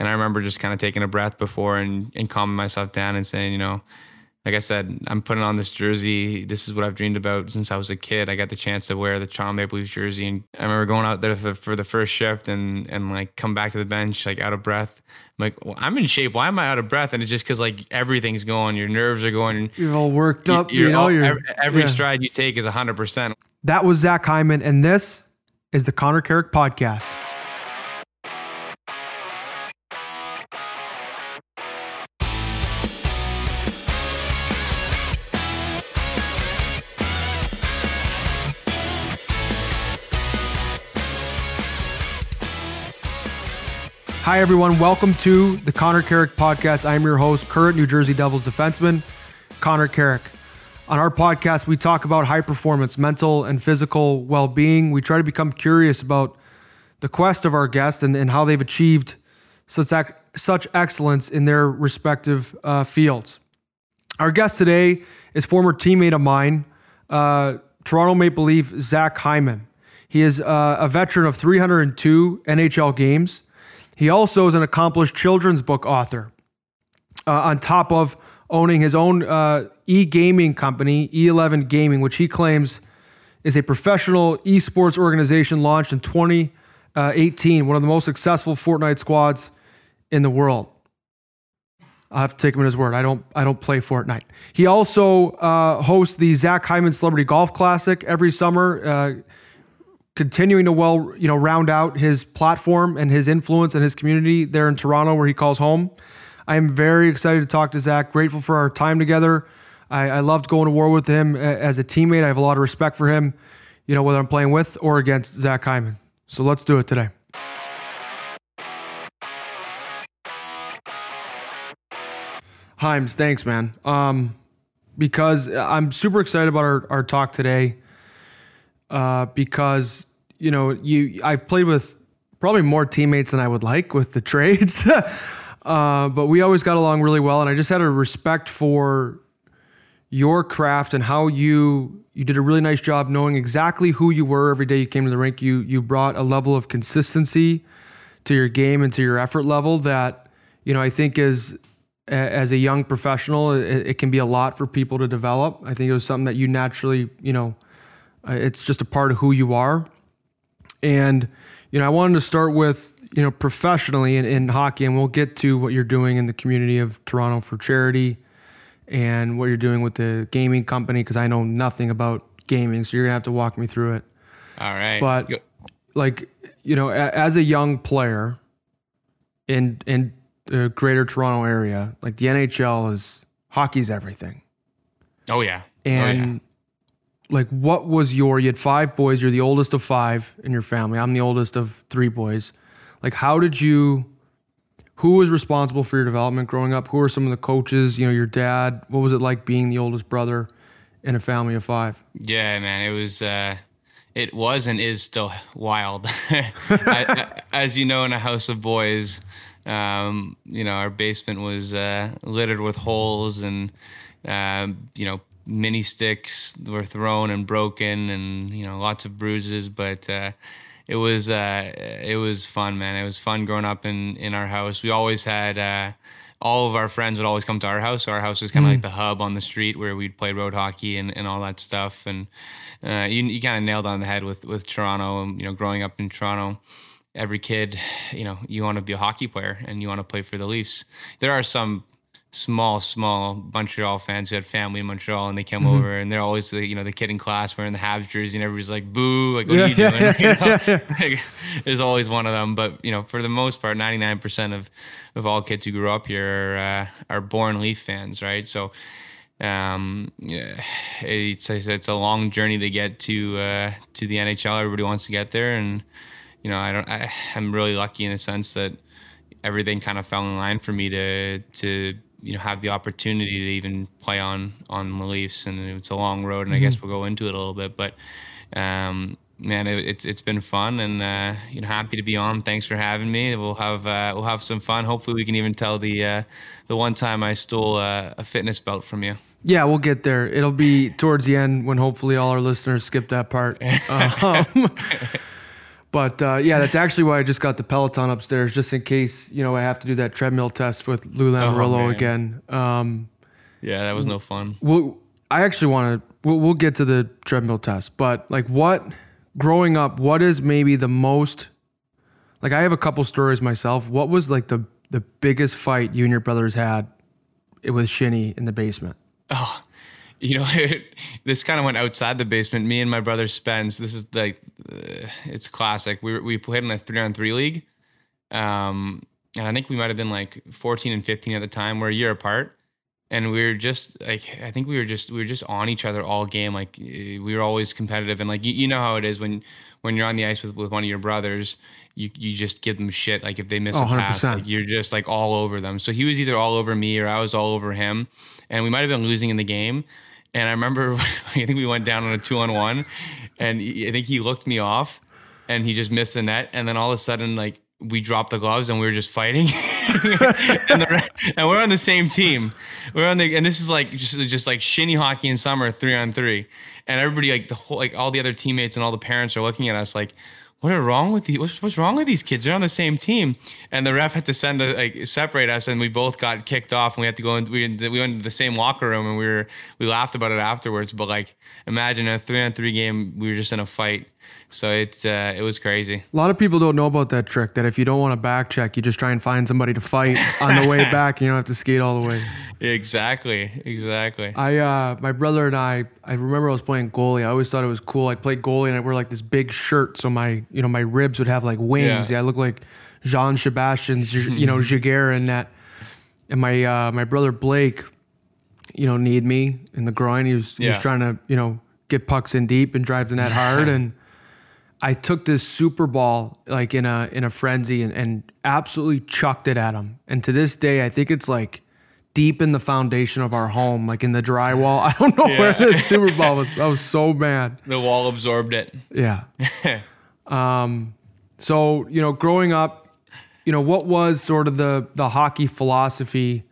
And I remember just kind of taking a breath before and, and calming myself down and saying, you know, like I said, I'm putting on this jersey. This is what I've dreamed about since I was a kid. I got the chance to wear the Toronto Maple Leafs jersey, and I remember going out there for, for the first shift and and like come back to the bench like out of breath. I'm like, well, I'm in shape. Why am I out of breath? And it's just because like everything's going, your nerves are going. You're all worked up. you know, all, every, every yeah. stride you take is 100. percent That was Zach Hyman, and this is the Connor Carrick podcast. Hi, everyone. Welcome to the Connor Carrick podcast. I'm your host, current New Jersey Devils defenseman, Connor Carrick. On our podcast, we talk about high performance, mental and physical well being. We try to become curious about the quest of our guests and, and how they've achieved such, such excellence in their respective uh, fields. Our guest today is former teammate of mine, uh, Toronto Maple Leaf Zach Hyman. He is uh, a veteran of 302 NHL games. He also is an accomplished children's book author. Uh, on top of owning his own uh, e gaming company, E11 Gaming, which he claims is a professional esports organization launched in 2018, one of the most successful Fortnite squads in the world. I have to take him at his word. I don't. I don't play Fortnite. He also uh, hosts the Zach Hyman Celebrity Golf Classic every summer. Uh, continuing to well, you know, round out his platform and his influence and his community there in Toronto, where he calls home. I am very excited to talk to Zach. Grateful for our time together. I, I loved going to war with him as a teammate. I have a lot of respect for him, you know, whether I'm playing with or against Zach Hyman. So let's do it today. Himes, thanks, man. Um, because I'm super excited about our, our talk today. Uh, because you know, you I've played with probably more teammates than I would like with the trades. uh, but we always got along really well, and I just had a respect for your craft and how you you did a really nice job knowing exactly who you were every day you came to the rink. You you brought a level of consistency to your game and to your effort level that you know I think is as a young professional it, it can be a lot for people to develop. I think it was something that you naturally you know uh, it's just a part of who you are. And, you know, I wanted to start with, you know, professionally in, in hockey, and we'll get to what you're doing in the community of Toronto for charity and what you're doing with the gaming company, because I know nothing about gaming. So you're going to have to walk me through it. All right. But, Go. like, you know, as a young player in, in the greater Toronto area, like the NHL is hockey's everything. Oh, yeah. And, oh, yeah like what was your you had five boys you're the oldest of five in your family i'm the oldest of three boys. Like how did you who was responsible for your development growing up? Who were some of the coaches you know your dad? What was it like being the oldest brother in a family of five? Yeah man it was uh it was and is still wild. As you know in a house of boys um, you know our basement was uh, littered with holes and um, you know mini sticks were thrown and broken, and you know lots of bruises. But uh, it was uh, it was fun, man. It was fun growing up in in our house. We always had. Uh, all of our friends would always come to our house. So our house was kind of mm. like the hub on the street where we'd play road hockey and, and all that stuff. And uh, you, you kind of nailed on the head with, with Toronto. And, you know, growing up in Toronto, every kid, you know, you want to be a hockey player and you want to play for the Leafs. There are some small, small Montreal fans who had family in Montreal, and they came mm-hmm. over, and they're always the you know the kid in class wearing the Habs jersey, and everybody's like, "Boo! Like, what yeah, are you yeah, doing?" Yeah, you know? like, there's always one of them, but you know, for the most part, 99% of of all kids who grew up here are, uh, are born Leaf fans, right? So. Um, yeah, it's it's a long journey to get to uh, to the NHL. Everybody wants to get there, and you know, I don't. I, I'm really lucky in the sense that everything kind of fell in line for me to to you know have the opportunity to even play on on the Leafs, and it's a long road, and mm-hmm. I guess we'll go into it a little bit, but. Um, man, it, it's it's been fun, and uh, you know, happy to be on. Thanks for having me. We'll have uh, we'll have some fun. Hopefully, we can even tell the uh, the one time I stole uh, a fitness belt from you. Yeah, we'll get there. It'll be towards the end when hopefully all our listeners skip that part. um, But uh, yeah, that's actually why I just got the Peloton upstairs, just in case you know I have to do that treadmill test with Lou Lamoriello Oh, again. Um, Yeah, that was no fun. well, I actually want to. We'll, we'll get to the treadmill test, but like, what growing up? What is maybe the most? Like, I have a couple stories myself. What was like the the biggest fight you and your brothers had It was Shinny in the basement? Oh, you know, this kind of went outside the basement. Me and my brother Spence. This is like, uh, it's classic. We were, we played in a three on three league, um, and I think we might have been like 14 and 15 at the time. We're a year apart, and we were just like, I think we were just we were just on each other all game. Like eh, we were always competitive, and like you, you know how it is when when you're on the ice with, with one of your brothers. You, you just give them shit like if they miss Oh, a pass like you're just like all over them so he was either all over me or i was all over him and we might have been losing in the game and I remember, I think we went down on a two on one, and I think he looked me off, and he just missed the net, and then all of a sudden, like we dropped the gloves and we were just fighting, and, the, and we're on the same team. We're on the, and this is like just just like shinny hockey in summer, three on three, and everybody like the whole like all the other teammates and all the parents are looking at us like. What are wrong with these? What's, what's wrong with these kids? They're on the same team, and the ref had to send a, like separate us, and we both got kicked off, and we had to go in. We we went into the same locker room, and we were we laughed about it afterwards. But like, imagine a three on three game, we were just in a fight, so it's uh, it was crazy. A lot of people don't know about that trick. That if you don't want to back check, you just try and find somebody to fight on the way back. And you don't have to skate all the way. Exactly, exactly. I uh my brother and I I remember I was playing goalie. I always thought it was cool. I'd play goalie and I'd wear like this big shirt so my you know my ribs would have like wings. Yeah. Yeah, I look like Jean-Sebastien's you know Giguere in that. And my uh my brother Blake, you know, kneed me in the groin. He was he was trying to, you know, get pucks in deep and drive the net hard and I took this super ball like in a in a frenzy and, and absolutely chucked it at him. And to this day, I think it's like deep in the foundation of our home, like in the drywall. I don't know where Yeah. this super ball was. I was so mad. The wall absorbed it. Yeah. um, so you know, growing up, you know, what was sort of the the hockey philosophy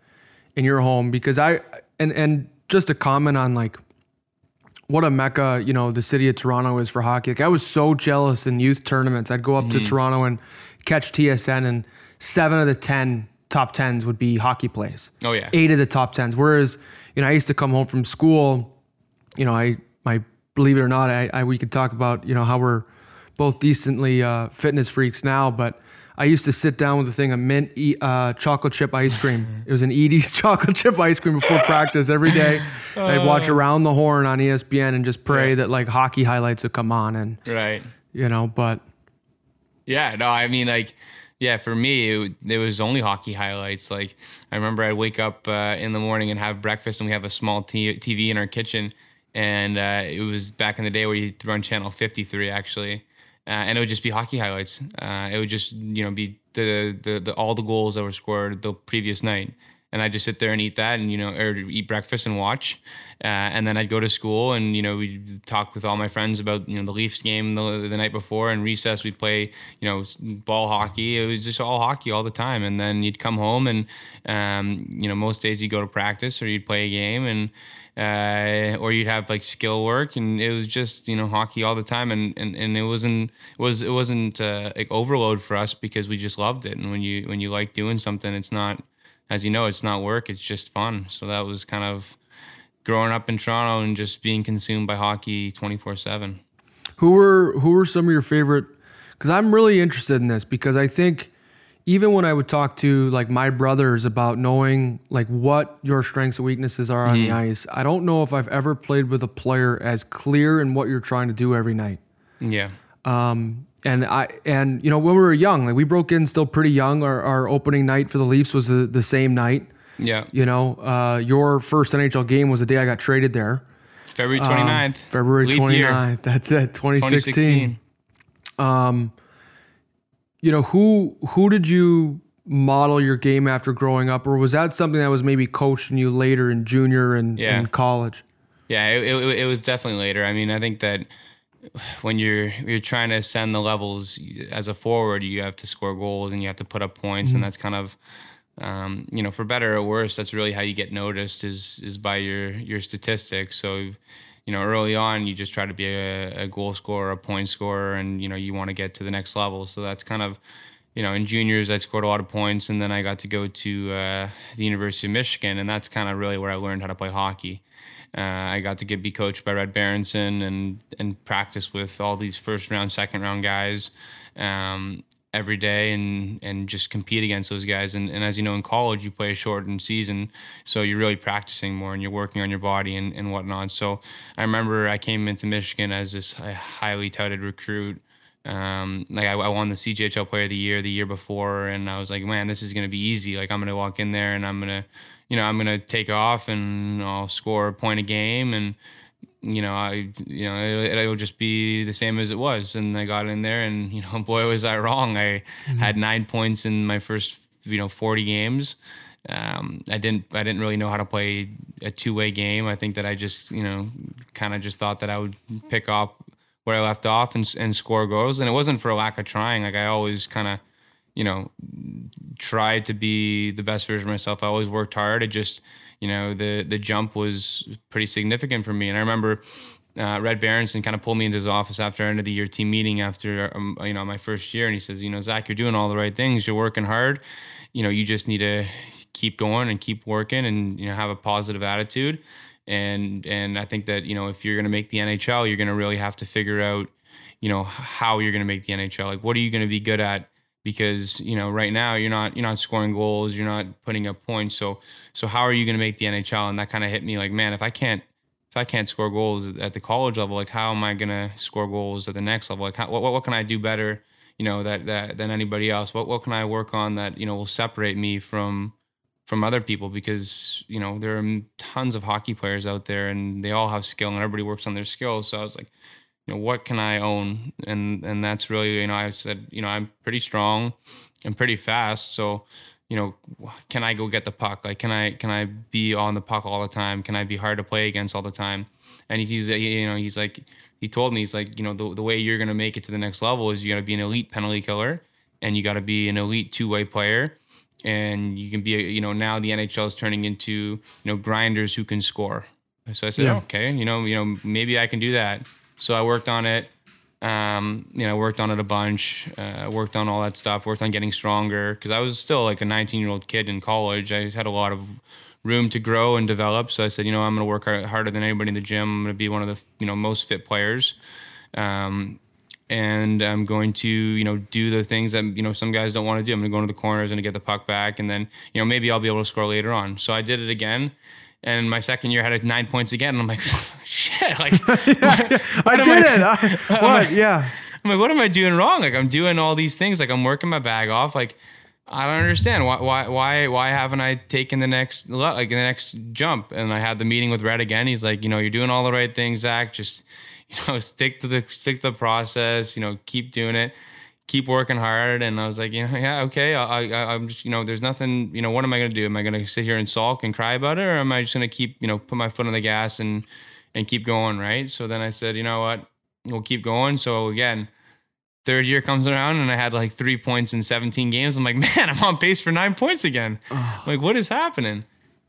in your home? Because I and and just a comment on like what a mecca, you know, the city of Toronto is for hockey. Like I was so jealous in youth tournaments. I'd go up to Toronto and catch TSN, and seven of the ten top tens would be hockey plays Oh yeah. eight of the top tens. Whereas, you know, I used to come home from school, you know, I, my, believe it or not, I, I we could talk about, you know, how we're both decently uh, fitness freaks now, but I used to sit down with a thing of mint e- uh, chocolate chip ice cream. It was an Edy's chocolate chip ice cream before practice every day. And I'd watch Around the Horn on ESPN and just pray Yeah. that like hockey highlights would come on and, Right. you know, but Yeah, no, I mean like yeah, for me it, it was only hockey highlights. Like I remember I'd wake up uh, in the morning and have breakfast, and we have a small t- TV in our kitchen, and uh, it was back in the day where you throw on channel 53 actually, uh, and it would just be hockey highlights. Uh, it would just you know be the, the the all the goals that were scored the previous night, and I'd just sit there and eat that, and you know, or eat breakfast and watch, uh, and then I'd go to school, and you know, we'd talk with all my friends about you know the Leafs game the, the night before, and recess. We'd play you know ball hockey. It was just all hockey all the time, and then you'd come home, and um, you know, most days you'd go to practice or you'd play a game, and uh, or you'd have like skill work, and it was just you know hockey all the time, and and, and it wasn't it was it wasn't uh, like overload for us because we just loved it, and when you when you like doing something, it's not as you know, it's not work, it's just fun. So that was kind of growing up in Toronto and just being consumed by hockey 24 7. Who were who were some of your favorite? Because I'm really interested in this because I think even when I would talk to like my brothers about knowing like what your strengths and weaknesses are on the ice, I don't know if I've ever played with a player as clear in what you're trying to do every night. Yeah. Um, And I and you know when we were young, like we broke in still pretty young. Our, our opening night for the Leafs was the, the same night. Yeah. You know, uh, your first NHL game was the day I got traded there. February 29th. February Leap year. 29th. That's it. 2016. 2016. You know who who did you model your game after growing up or was that something that was maybe coached in you later in junior and, Yeah. and college Yeah, it, it, it was definitely later. I mean, I think that when you're you're trying to ascend the levels as a forward, you have to score goals and you have to put up points, and that's kind of um, you know, for better or worse, that's really how you get noticed is is by your your statistics. So, you know, early on, you just try to be a, a goal scorer, a point scorer, and you know, you want to get to the next level. So that's kind of, you know, in juniors, I scored a lot of points, and then I got to go to uh, the University of Michigan, and that's kind of really where I learned how to play hockey. Uh, I got to get be coached by Red Berenson and and practice with all these first round, second round guys. Um, every day and and just compete against those guys. And, and as you know, in college, you play a shortened season, so you're really practicing more and you're working on your body and, and whatnot. So I remember I came into Michigan as this highly touted recruit. Um, like I, I, won the CJHL Player of the Year the year before, and I was like, man, this is gonna be easy. Like I'm gonna walk in there and I'm gonna, you know, I'm gonna take off and I'll score a point a game and you know, I, you know, it, will just be the same as it was. And I got in there, and you know, boy, was I wrong. I mm-hmm. had nine points in my first, you know, 40 games. Um, I didn't, I didn't really know how to play a two-way game. I think that I just, you know, kind of just thought that I would pick up where I left off and and score goals. And it wasn't for a lack of trying. Like I always kind of, you know, tried to be the best version of myself. I always worked hard. It just you know, the the jump was pretty significant for me. And I remember uh, Red Berenson kind of pulled me into his office after end of the year team meeting after um, you know my first year, and he says, you know, Zach, you're doing all the right things. You're working hard. You know, you just need to keep going and keep working, and you know, have a positive attitude. And and I think that you know, if you're going to make the NHL, you're going to really have to figure out, you know, how you're going to make the NHL. Like, what are you going to be good at? Because you know right now you're not you're not scoring goals, you're not putting up points. So so how are you going to make the NHL? And that kind of hit me like, man, if I can't if I can't score goals at the college level, like how am I going to score goals at the next level? Like how, what what can I do better? You know that that than anybody else. What what can I work on that you know will separate me from from other people because you know there are tons of hockey players out there and they all have skill and everybody works on their skills. So I was like, you know what can i own and and that's really you know i said you know i'm pretty strong and pretty fast so you know can i go get the puck like can i can i be on the puck all the time can i be hard to play against all the time and he's you know he's like he told me he's like you know the, the way you're going to make it to the next level is you got to be an elite penalty killer and you got to be an elite two-way player and you can be a, you know now the nhl is turning into you know grinders who can score so i said yeah. okay you know you know maybe i can do that so I worked on it. Um, you know, worked on it a bunch. Uh, worked on all that stuff. Worked on getting stronger because I was still like a 19 year old kid in college. I had a lot of room to grow and develop. So I said, you know, I'm going to work harder than anybody in the gym. I'm going to be one of the you know most fit players. Um, and I'm going to, you know, do the things that, you know, some guys don't want to do. I'm going to go into the corners and get the puck back. And then, you know, maybe I'll be able to score later on. So I did it again. And my second year I had nine points again. And I'm like, shit, like, yeah, I did it. I, what? yeah. I'm like, what am I doing wrong? Like, I'm doing all these things. Like, I'm working my bag off. Like, I don't understand why, why, why, why haven't I taken the next, like, the next jump? And I had the meeting with Red again. He's like, you know, you're doing all the right things, Zach. Just, you know, stick to the, stick to the process. You know, keep doing it keep working hard. And I was like, you know, yeah, okay. I, I, I'm just, you know, there's nothing, you know, what am I going to do? Am I going to sit here and sulk and cry about it? Or am I just going to keep, you know, put my foot on the gas and, and keep going. Right. So then I said, you know what, we'll keep going. So again, third year comes around and I had like three points in 17 games. I'm like, man, I'm on pace for nine points again. Like, what is happening?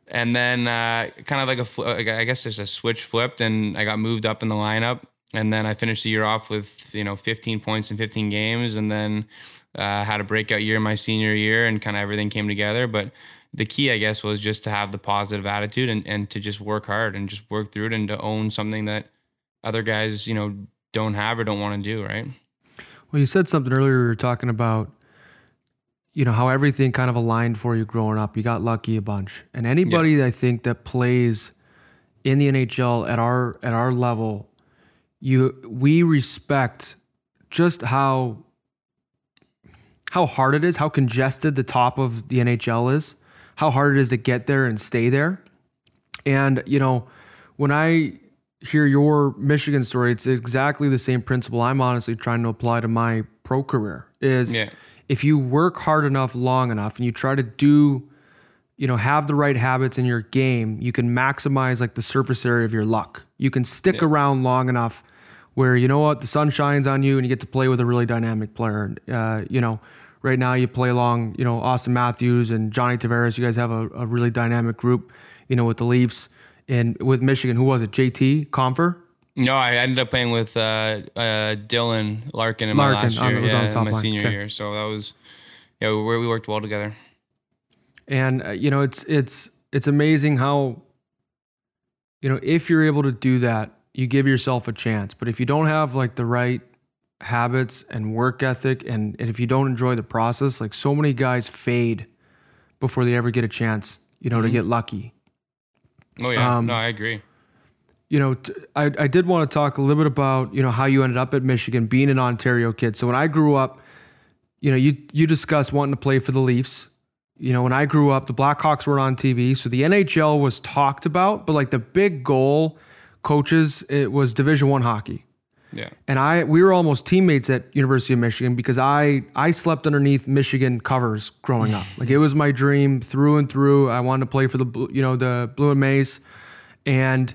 And then uh, kind of like a, I guess there's a switch flipped and I got moved up in the lineup and then I finished the year off with you know 15 points in 15 games, and then uh, had a breakout year my senior year, and kind of everything came together. But the key, I guess, was just to have the positive attitude and, and to just work hard and just work through it and to own something that other guys, you know, don't have or don't want to do, right? Well, you said something earlier. You were talking about, you know, how everything kind of aligned for you growing up. You got lucky a bunch, and anybody yeah. I think that plays in the NHL at our at our level you we respect just how how hard it is, how congested the top of the NHL is, how hard it is to get there and stay there. And you know, when I hear your Michigan story, it's exactly the same principle I'm honestly trying to apply to my pro career. Is yeah. if you work hard enough long enough and you try to do you know have the right habits in your game you can maximize like the surface area of your luck you can stick yeah. around long enough where you know what the sun shines on you and you get to play with a really dynamic player. Uh, you know, right now you play along, you know, Auston Matthews and Johnny Tavares. You guys have a, a really dynamic group. You know, with the Leafs and with Michigan, who was it? JT Compher. No, I ended up playing with uh, uh, Dylan Larkin in my Larkin, last on- year, was on yeah, the top my line. senior Okay. year. So that was, yeah, we, we worked well together. And uh, you know, it's it's it's amazing how you know, if you're able to do that, you give yourself a chance. But if you don't have like the right habits and work ethic and, and if you don't enjoy the process, like so many guys fade before they ever get a chance, you know, to get lucky. Oh yeah, Um, no, I agree. you know, t- I, I did want to talk a little bit about, you know, how you ended up at Michigan, being an Ontario kid. So when I grew up, you know, you you discussed wanting to play for the Leafs. You know, when I grew up, the Blackhawks were on TV. So the NHL was talked about, but like the big goal, coaches, it was Division One hockey. Yeah, And I we were almost teammates at University of Michigan because I I slept underneath Michigan covers growing up. Like it was my dream through and through. I wanted to play for the you know the Blue and Maize, and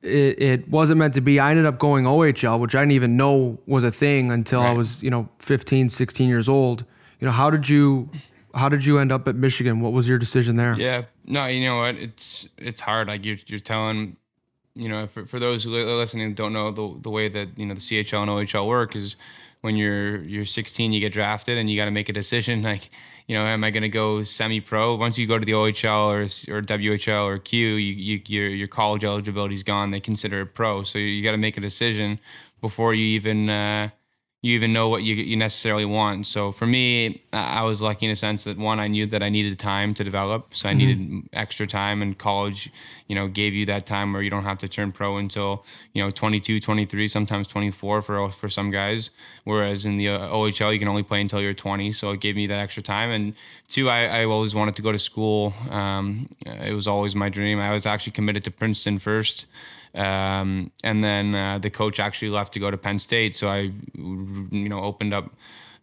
it, it wasn't meant to be. I ended up going OHL, which I didn't even know was a thing until I was you know 15, 16 years old. You know how did you how did you end up at Michigan? What was your decision there? yeah. No, you know what? It's it's hard. Like you're you're telling, you know, for, for those who are listening don't know the the way that you know the CHL and OHL work is when you're you're 16, you get drafted and you got to make a decision. Like, you know, am I going to go semi-pro? Once you go to the OHL or or WHL or Q, you, you your your college eligibility is gone. They consider it pro, so you got to make a decision before you even. Uh, you even know what you, you necessarily want. So for me, I was lucky in a sense that one, I knew that I needed time to develop. So I needed extra time and college, you know, gave you that time where you don't have to turn pro until, you know, 22, 23, sometimes 24 for, for some guys. Whereas in the uh, OHL, you can only play until you're 20. So it gave me that extra time. And two, I, I always wanted to go to school. Um, it was always my dream. I was actually committed to Princeton first. Um, and then uh, the coach actually left to go to Penn State, so I, you know, opened up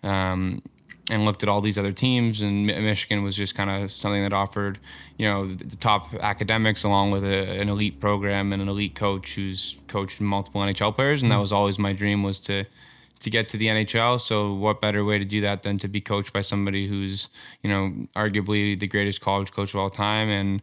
um, and looked at all these other teams, and Michigan was just kind of something that offered, you know, the, top academics along with a, an elite program and an elite coach who's coached multiple NHL players, and that was always my dream was to to get to the NHL. So what better way to do that than to be coached by somebody who's, you know, arguably the greatest college coach of all time and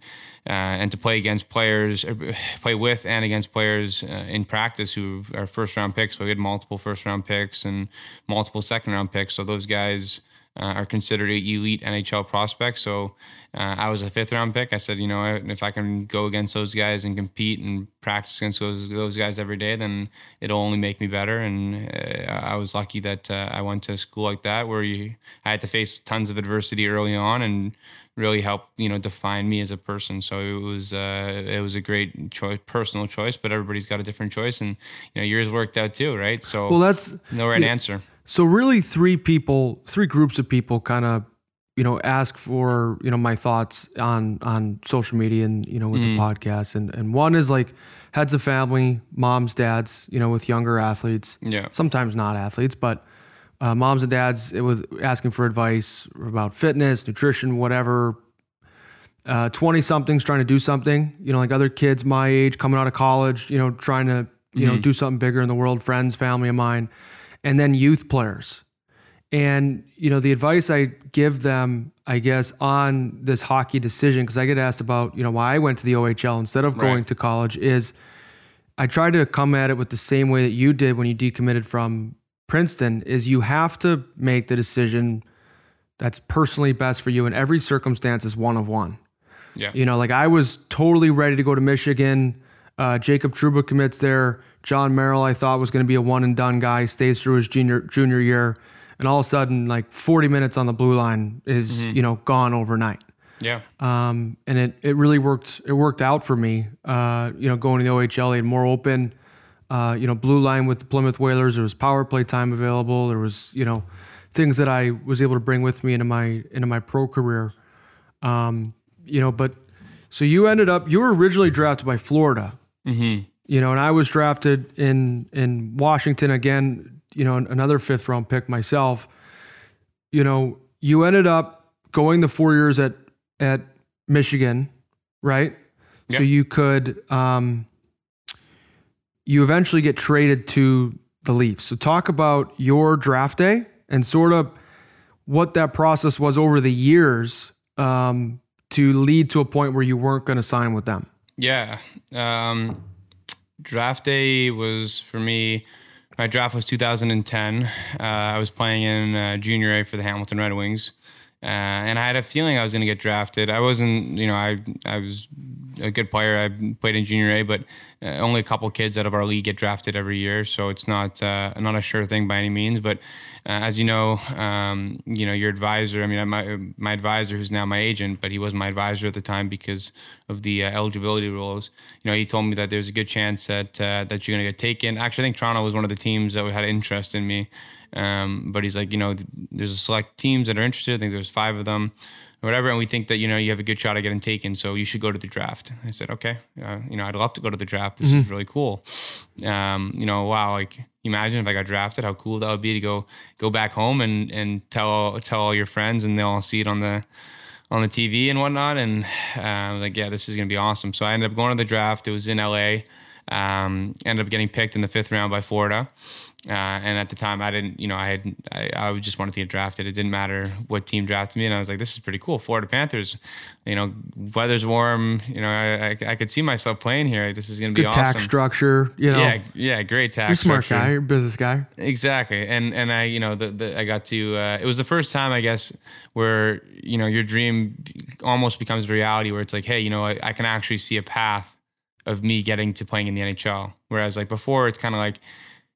uh, and to play against players, play with and against players uh, in practice who are first round picks. So we had multiple first round picks and multiple second round picks. So those guys uh, are considered elite NHL prospects. So uh, I was a fifth round pick. I said, you know, if I can go against those guys and compete and practice against those those guys every day, then it'll only make me better. And uh, I was lucky that uh, I went to a school like that where you I had to face tons of adversity early on and really helped you know define me as a person. So it was uh, it was a great choice, personal choice. But everybody's got a different choice, and you know yours worked out too, right? So Well, that's no right answer. So really, three people, three groups of people, kind of, you know, ask for you know my thoughts on on social media and you know with the mm. podcast, and and one is like heads of family, moms, dads, you know, with younger athletes, Yeah. sometimes not athletes, but uh, moms and dads, it was asking for advice about fitness, nutrition, whatever. Uh, Twenty somethings trying to do something, you know, like other kids my age coming out of college, you know, trying to you know mm. do something bigger in the world. Friends, family of mine, and then youth players. And you know, the advice I give them, I guess, on this hockey decision, because I get asked about, you know, why I went to the OHL instead of going Right. to college, is I try to come at it with the same way that you did when you decommitted from Princeton. Is you have to make the decision that's personally best for you, and every circumstance is one of one. Yeah. You know, like I was totally ready to go to Michigan. Uh, Jacob Trouba commits there. Jon Merrill, I thought was going to be a one and done guy, stays through his junior junior year, and all of a sudden, like 40 minutes on the blue line is you know gone overnight. Yeah. Um, and it it really worked. It worked out for me. Uh, you know, going to the OHL, they had more open. Uh, you know, blue line with the Plymouth Whalers. There was power play time available. There was you know things that I was able to bring with me into my into my pro career. Um, you know, but so you ended up. You were originally drafted by Florida. Mm-hmm. You know, and I was drafted in in Washington again. You know, another fifth round pick myself. You know, you ended up going the four years at at Michigan, right? So you could um, you eventually get traded to the Leafs. So talk about your draft day and sort of what that process was over the years um, to lead to a point where you weren't going to sign with them. Yeah. Um, draft day was for me. My draft was 2010. Uh, I was playing in uh, junior A for the Hamilton Red Wings, uh, and I had a feeling I was going to get drafted. I wasn't, you know, I I was a good player. I played in junior A, but uh, only a couple kids out of our league get drafted every year, so it's not uh, not a sure thing by any means. But uh, as you know, um, you know your advisor. I mean, my my advisor, who's now my agent, but he was my advisor at the time because of the uh, eligibility rules. You know, he told me that there's a good chance that uh, that you're going to get taken. Actually, I think Toronto was one of the teams that had interest in me. Um, but he's like, you know, there's a select teams that are interested. I think there's five of them whatever, and we think that you know you have a good shot at getting taken, so you should go to the draft. I said, okay, uh, you know, I'd love to go to the draft. This mm-hmm. is really cool. Um, you know, wow, like imagine if I got drafted, how cool that would be to go go back home and and tell tell all your friends, and they'll all see it on the on the TV and whatnot. And uh, like, yeah, this is gonna be awesome. So I ended up going to the draft. It was in LA. Um, ended up getting picked in the fifth round by Florida. Uh, and at the time, I didn't, you know, I had, I, I just wanted to get drafted. It didn't matter what team drafted me, and I was like, this is pretty cool. Florida Panthers, you know, weather's warm. You know, I, I, I could see myself playing here. This is going to be awesome. tax structure. You know, yeah, yeah, great tax. You're smart structure. guy. You're a business guy. Exactly, and and I, you know, the, the I got to. Uh, it was the first time, I guess, where you know your dream almost becomes reality. Where it's like, hey, you know, I, I can actually see a path of me getting to playing in the NHL. Whereas like before, it's kind of like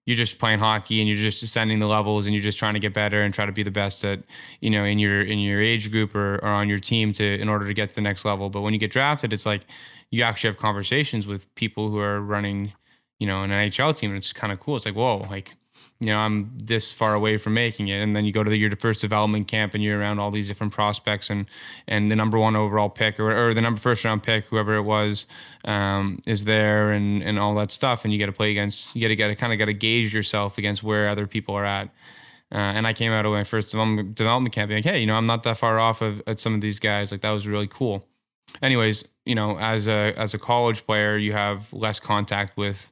you're just playing hockey and you're just ascending the levels and you're just trying to get better and try to be the best at you know in your in your age group or, or on your team to in order to get to the next level. But when you get drafted it's like you actually have conversations with people who are running you know an nhl team and it's kind of cool. It's like whoa like you know, I'm this far away from making it. And then you go to the, your first development camp and you're around all these different prospects and, and the number one overall pick or, or the number first round pick, whoever it was, um, is there and, and all that stuff. And you get to play against, you got to get kind of got to gauge yourself against where other people are at. Uh, and I came out of my first development, development camp being like, hey, you know, I'm not that far off of at some of these guys. Like that was really cool. Anyways, you know, as a as a college player, you have less contact with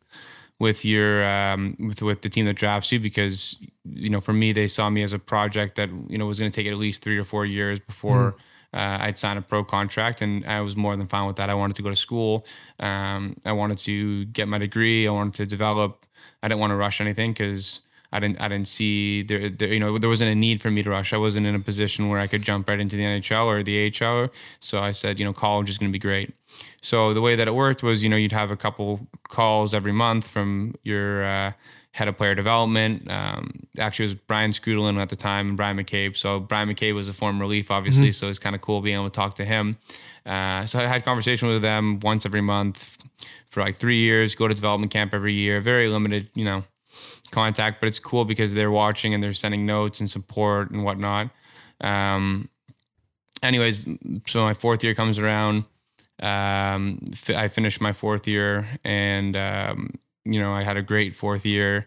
with your um, with with the team that drafts you because you know for me they saw me as a project that you know was going to take at least three or four years before. Mm. Uh, I'd sign a pro contract, and I was more than fine with that. I wanted to go to school. Um, I wanted to get my degree. I wanted to develop. I didn't want to rush anything because I didn't. I didn't see there, there. You know, there wasn't a need for me to rush. I wasn't in a position where I could jump right into the NHL or the AHL. So I said, you know, college is going to be great. So the way that it worked was, you know, you'd have a couple calls every month from your uh, head of player development. Um, actually, it was Brian Skrudland at the time and Bryan McCabe. So Bryan McCabe was a former relief, obviously. Mm-hmm. So it's kind of cool being able to talk to him. Uh, so I had conversation with them once every month for like three years. Go to development camp every year. Very limited, you know, contact, but it's cool because they're watching and they're sending notes and support and whatnot. Um, anyways, so my fourth year comes around um, I finished my fourth year, and um, you know I had a great fourth year.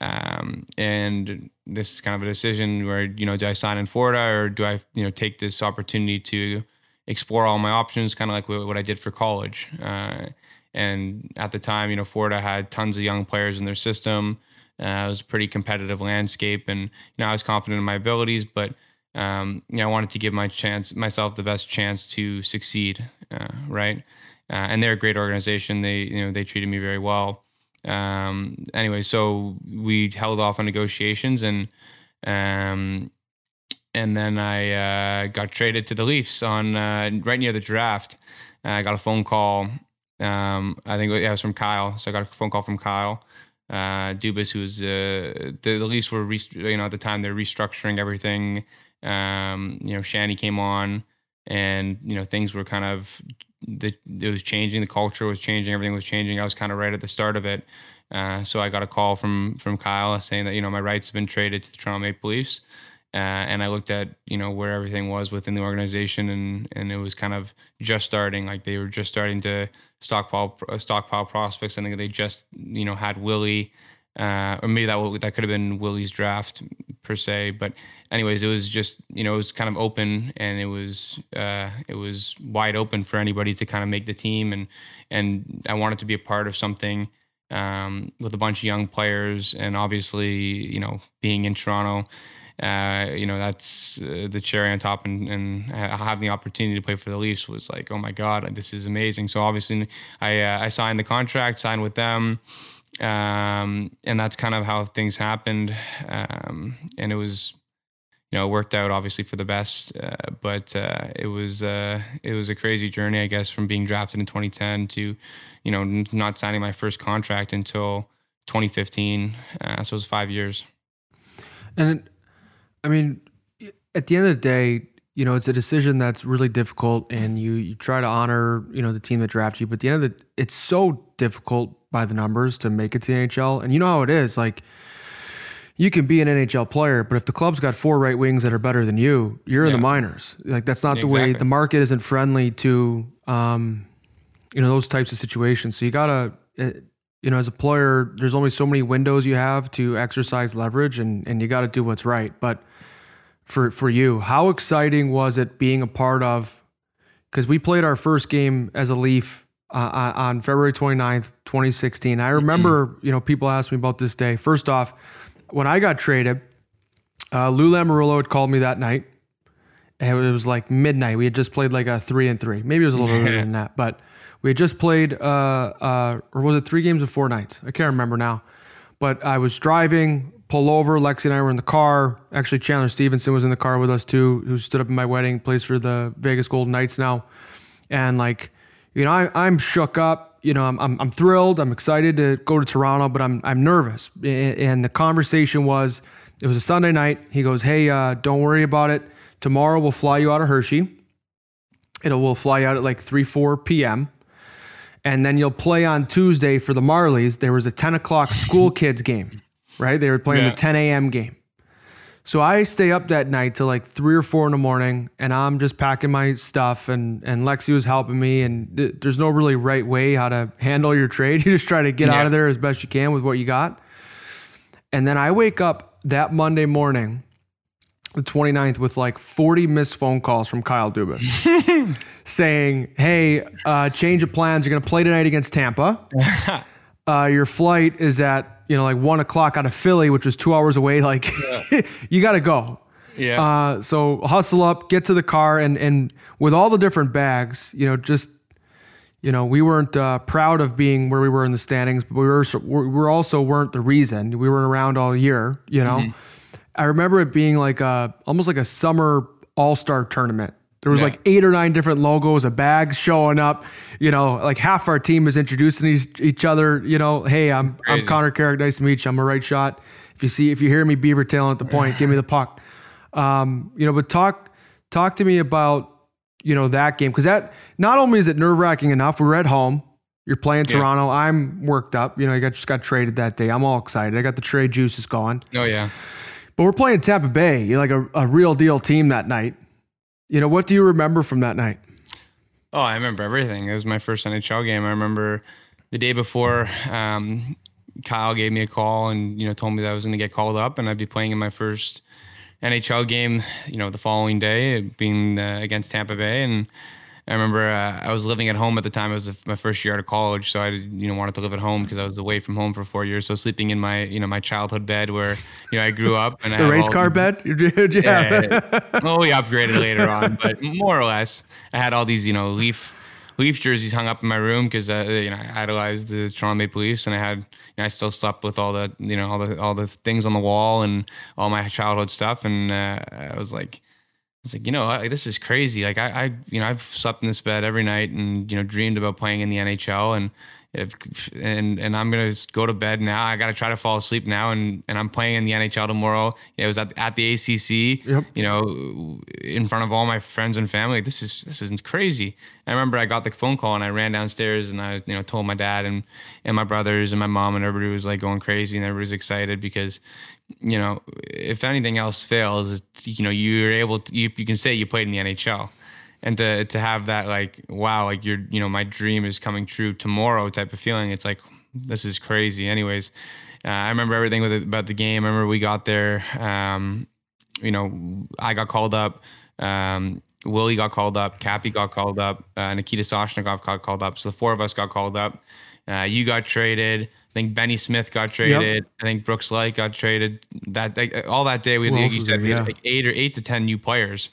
Um, and this is kind of a decision where you know do I sign in Florida or do I you know take this opportunity to explore all my options, kind of like what, what, I did for college. Uh, and at the time, you know, Florida had tons of young players in their system. Uh, it was a pretty competitive landscape, and you know I was confident in my abilities, but um, you know, I wanted to give my chance myself the best chance to succeed, uh, right? Uh, and they're a great organization. They, you know, they treated me very well. Um, anyway, so we held off on negotiations, and um, and then I uh, got traded to the Leafs on uh, right near the draft. I got a phone call. Um, I think it was from Kyle. So I got a phone call from Kyle uh, Dubas, who's uh, the, the Leafs were, you know, at the time they're restructuring everything um, you know, Shanny came on, and you know things were kind of the it was changing. The culture was changing. Everything was changing. I was kind of right at the start of it. Uh, so I got a call from from Kyle saying that you know my rights have been traded to the Toronto Maple Leafs, uh, and I looked at you know where everything was within the organization, and and it was kind of just starting. Like they were just starting to stockpile uh, stockpile prospects. I think they just you know had Willie uh, or maybe that that could have been Willie's draft per se. But anyways, it was just you know it was kind of open and it was uh, it was wide open for anybody to kind of make the team and and I wanted to be a part of something um, with a bunch of young players and obviously you know being in Toronto. Uh, you know, that's uh, the cherry on top. And, and having the opportunity to play for the Leafs was like, oh my God, this is amazing. So obviously, I uh, I signed the contract, signed with them, um, and that's kind of how things happened. Um, and it was, you know, it worked out obviously for the best. Uh, but uh, it was it was a crazy journey, I guess, from being drafted in 2010 to, you know, not signing my first contract until 2015. so it was five years. And I mean, at the end of the day, you know, it's a decision that's really difficult, and you you try to honor you know the team that drafted you. But at the end of the, it's so difficult by the numbers to make it to the NHL, and you know how it is. Like, you can be an NHL player, but if the club's got four right wings that are better than you, you're yeah. in the minors. Like that's not exactly. the way the market isn't friendly to, um, you know, those types of situations. So you gotta. It, eh, you know, as a player, there's only so many windows you have to exercise leverage, and and you got to do what's right. But for for you. How exciting was it being a part of? Because we played our first game as a Leaf uh, on February 29th, 2016. I remember, mm-hmm. you know, people asked me about this day. First off, when I got traded, uh, Lou Lamoriello had called me that night. It was like midnight. We had just played like a three and three. Maybe it was a little earlier than that, but we had just played, uh, uh, or was it three games of four nights? I can't remember now. But I was driving pull over. Lexi and I were in the car. Actually, Chandler Stephenson was in the car with us too, who stood up in my wedding, plays for the Vegas Golden Knights now. And like, you know, I, am shook up. You know, I'm, I'm, I'm thrilled. I'm excited to go to Toronto, but I'm I'm nervous. And the conversation was, it was a Sunday night. He goes, "Hey, uh, don't worry about it. Tomorrow we'll fly you out of Hershey. It will fly you out at like 3 4 p.m." And then you'll play on Tuesday for the Marlies. There was a 10 o'clock school kids game right? They were playing yeah. the 10 a.m. game. So I stay up that night till like three or four in the morning, and I'm just packing my stuff, and and Lexi was helping me. And th- there's no really right way how to handle your trade. You just try to get yeah. out of there as best you can with what you got. And then I wake up that Monday morning, the 29th, with like 40 missed phone calls from Kyle Dubas saying, "Hey, uh, change of plans. You're going to play tonight against Tampa. uh, your flight is at." you know, like one o'clock out of Philly, which was two hours away. Like, yeah. you got to go. Yeah. Uh, so hustle up, get to the car, and and with all the different bags, you know, just you know, we weren't uh, proud of being where we were in the standings, but we were we were also weren't the reason we weren't around all year. You know, mm-hmm. I remember it being like a almost like a summer all star tournament there was yeah. like eight or nine different logos of bags showing up. You know, like half our team is introducing each, each other. You know, hey, I'm Crazy. I'm Connor Carrick. Nice to meet you. I'm a right shot. If you see, if you hear me beaver tailing at the point, give me the puck. Um, you know, but talk talk to me about you know that game because that not only is it nerve wracking enough. We're at home. You're playing yeah. Toronto. I'm worked up. You know, I got, just got traded that day. I'm all excited. I got the trade juices going. Oh yeah. But we're playing Tampa Bay. You're like a, a real deal team that night. You know, what do you remember from that night? Oh, I remember everything. It was my first NHL game. I remember the day before, um, Kyle gave me a call and you know told me that I was going to get called up and I'd be playing in my first NHL game. You know, the following day, being uh, against Tampa Bay, and I remember uh, I was living at home at the time. It was my first year out of college, so I you know wanted to live at home because I was away from home for four years. So sleeping in my you know my childhood bed where you know I grew up and the race car the, bed. yeah. yeah. well, we upgraded later on, but more or less, I had all these you know Leaf Leaf jerseys hung up in my room because uh, you know I idolized the Toronto Maple Leafs, and I had you know, I still slept with all the you know all the all the things on the wall and all my childhood stuff, and uh, I was like it's like, you know, I, this is crazy. Like I, I, you know, I've slept in this bed every night and, you know, dreamed about playing in the NHL and, if, and, and I'm going to go to bed now. I got to try to fall asleep now. And, and I'm playing in the NHL tomorrow. It was at, at the ACC, yep. you know, in front of all my friends and family. This is, this isn't crazy. I remember I got the phone call and I ran downstairs and I, you know, told my dad and, and my brothers and my mom and everybody was like going crazy and everybody was excited because, you know, if anything else fails, it's, you know, you're able to, you, you can say you played in the NHL and to, to have that like, wow, like you're, you know, my dream is coming true tomorrow type of feeling. It's like, this is crazy. Anyways, uh, I remember everything with it, about the game. I remember we got there, um, you know, I got called up, um, Willie got called up, Cappy got called up, uh, Nikita Soshnikov got called up. So the four of us got called up Uh, you got traded. I think Benny Smith got traded. Yep. I think Brooks Laich got traded. That like, all that day we, like you said, there, had like eight or eight to ten new players.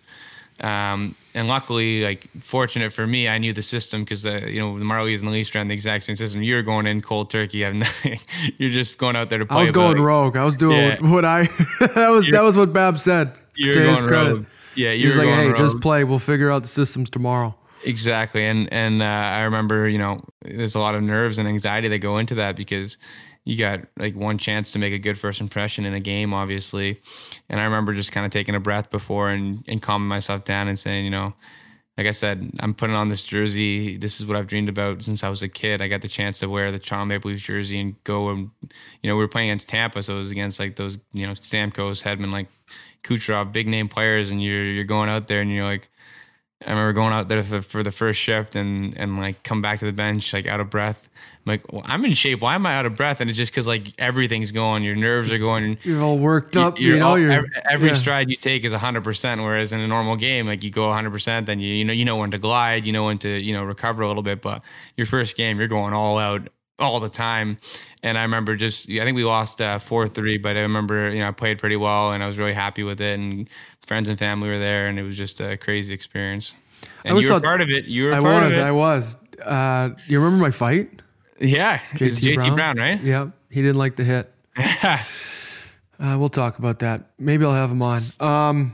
Um, and luckily, like fortunate for me, I knew the system because the you know the Marlies and the Leafs ran the exact same system. You're going in cold turkey. I'm you're just going out there to play. I was going like, rogue. I was doing yeah. what I. that was that was what Bab said. You're to his credit. Rogue. Yeah, you're he was like, "Hey, rogue. just play. We'll figure out the systems tomorrow." Exactly, and and uh, I remember, you know, there's a lot of nerves and anxiety that go into that because you got like one chance to make a good first impression in a game, obviously. And I remember just kind of taking a breath before and, and calming myself down and saying, you know, like I said, I'm putting on this jersey. This is what I've dreamed about since I was a kid. I got the chance to wear the Toronto Maple Leafs jersey and go and, you know, we were playing against Tampa, so it was against like those, you know, Stamkos, Hedman, like Kucherov, big name players, and you're you're going out there and you're like, I remember going out there for, for, the first shift and and like come back to the bench like out of breath. I'm like, well, I'm in shape. Why am I out of breath? And it's just because like everything's going, your nerves are going. You're all worked up. You're, you know, all, every, every yeah. stride you take is 100. percent Whereas in a normal game, like you go 100, percent then you you know you know when to glide, you know when to you know recover a little bit. But your first game, you're going all out all the time. And I remember just, I think we lost uh, four three, but I remember you know I played pretty well and I was really happy with it. And friends and family were there, and it was just a crazy experience. And you were part of it. You were I part was, of it. I was. Uh, you remember my fight? Yeah, JT, JT Brown? Brown? right? Yeah, he didn't like the hit. uh, we'll talk about that. Maybe I'll have him on. Um,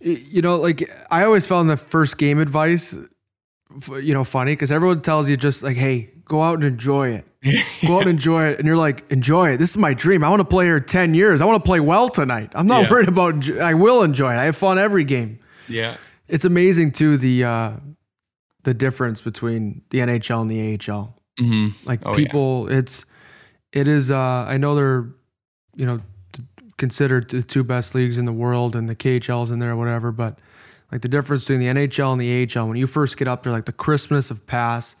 you know, like I always found the first game advice, you know, funny because everyone tells you just like, "Hey, go out and enjoy it." Go out and enjoy it. And you're like, enjoy it. This is my dream. I want to play here 10 years. I want to play well tonight. I'm not yeah. worried about, I will enjoy it. I have fun every game. Yeah. It's amazing too, the, uh, the difference between the NHL and the AHL. Mm-hmm. Like oh, people, yeah. it's, it is, uh, I know they're, you know, considered the two best leagues in the world and the KHL's in there or whatever, but like the difference between the NHL and the AHL, when you first get up there, like the crispness of pass,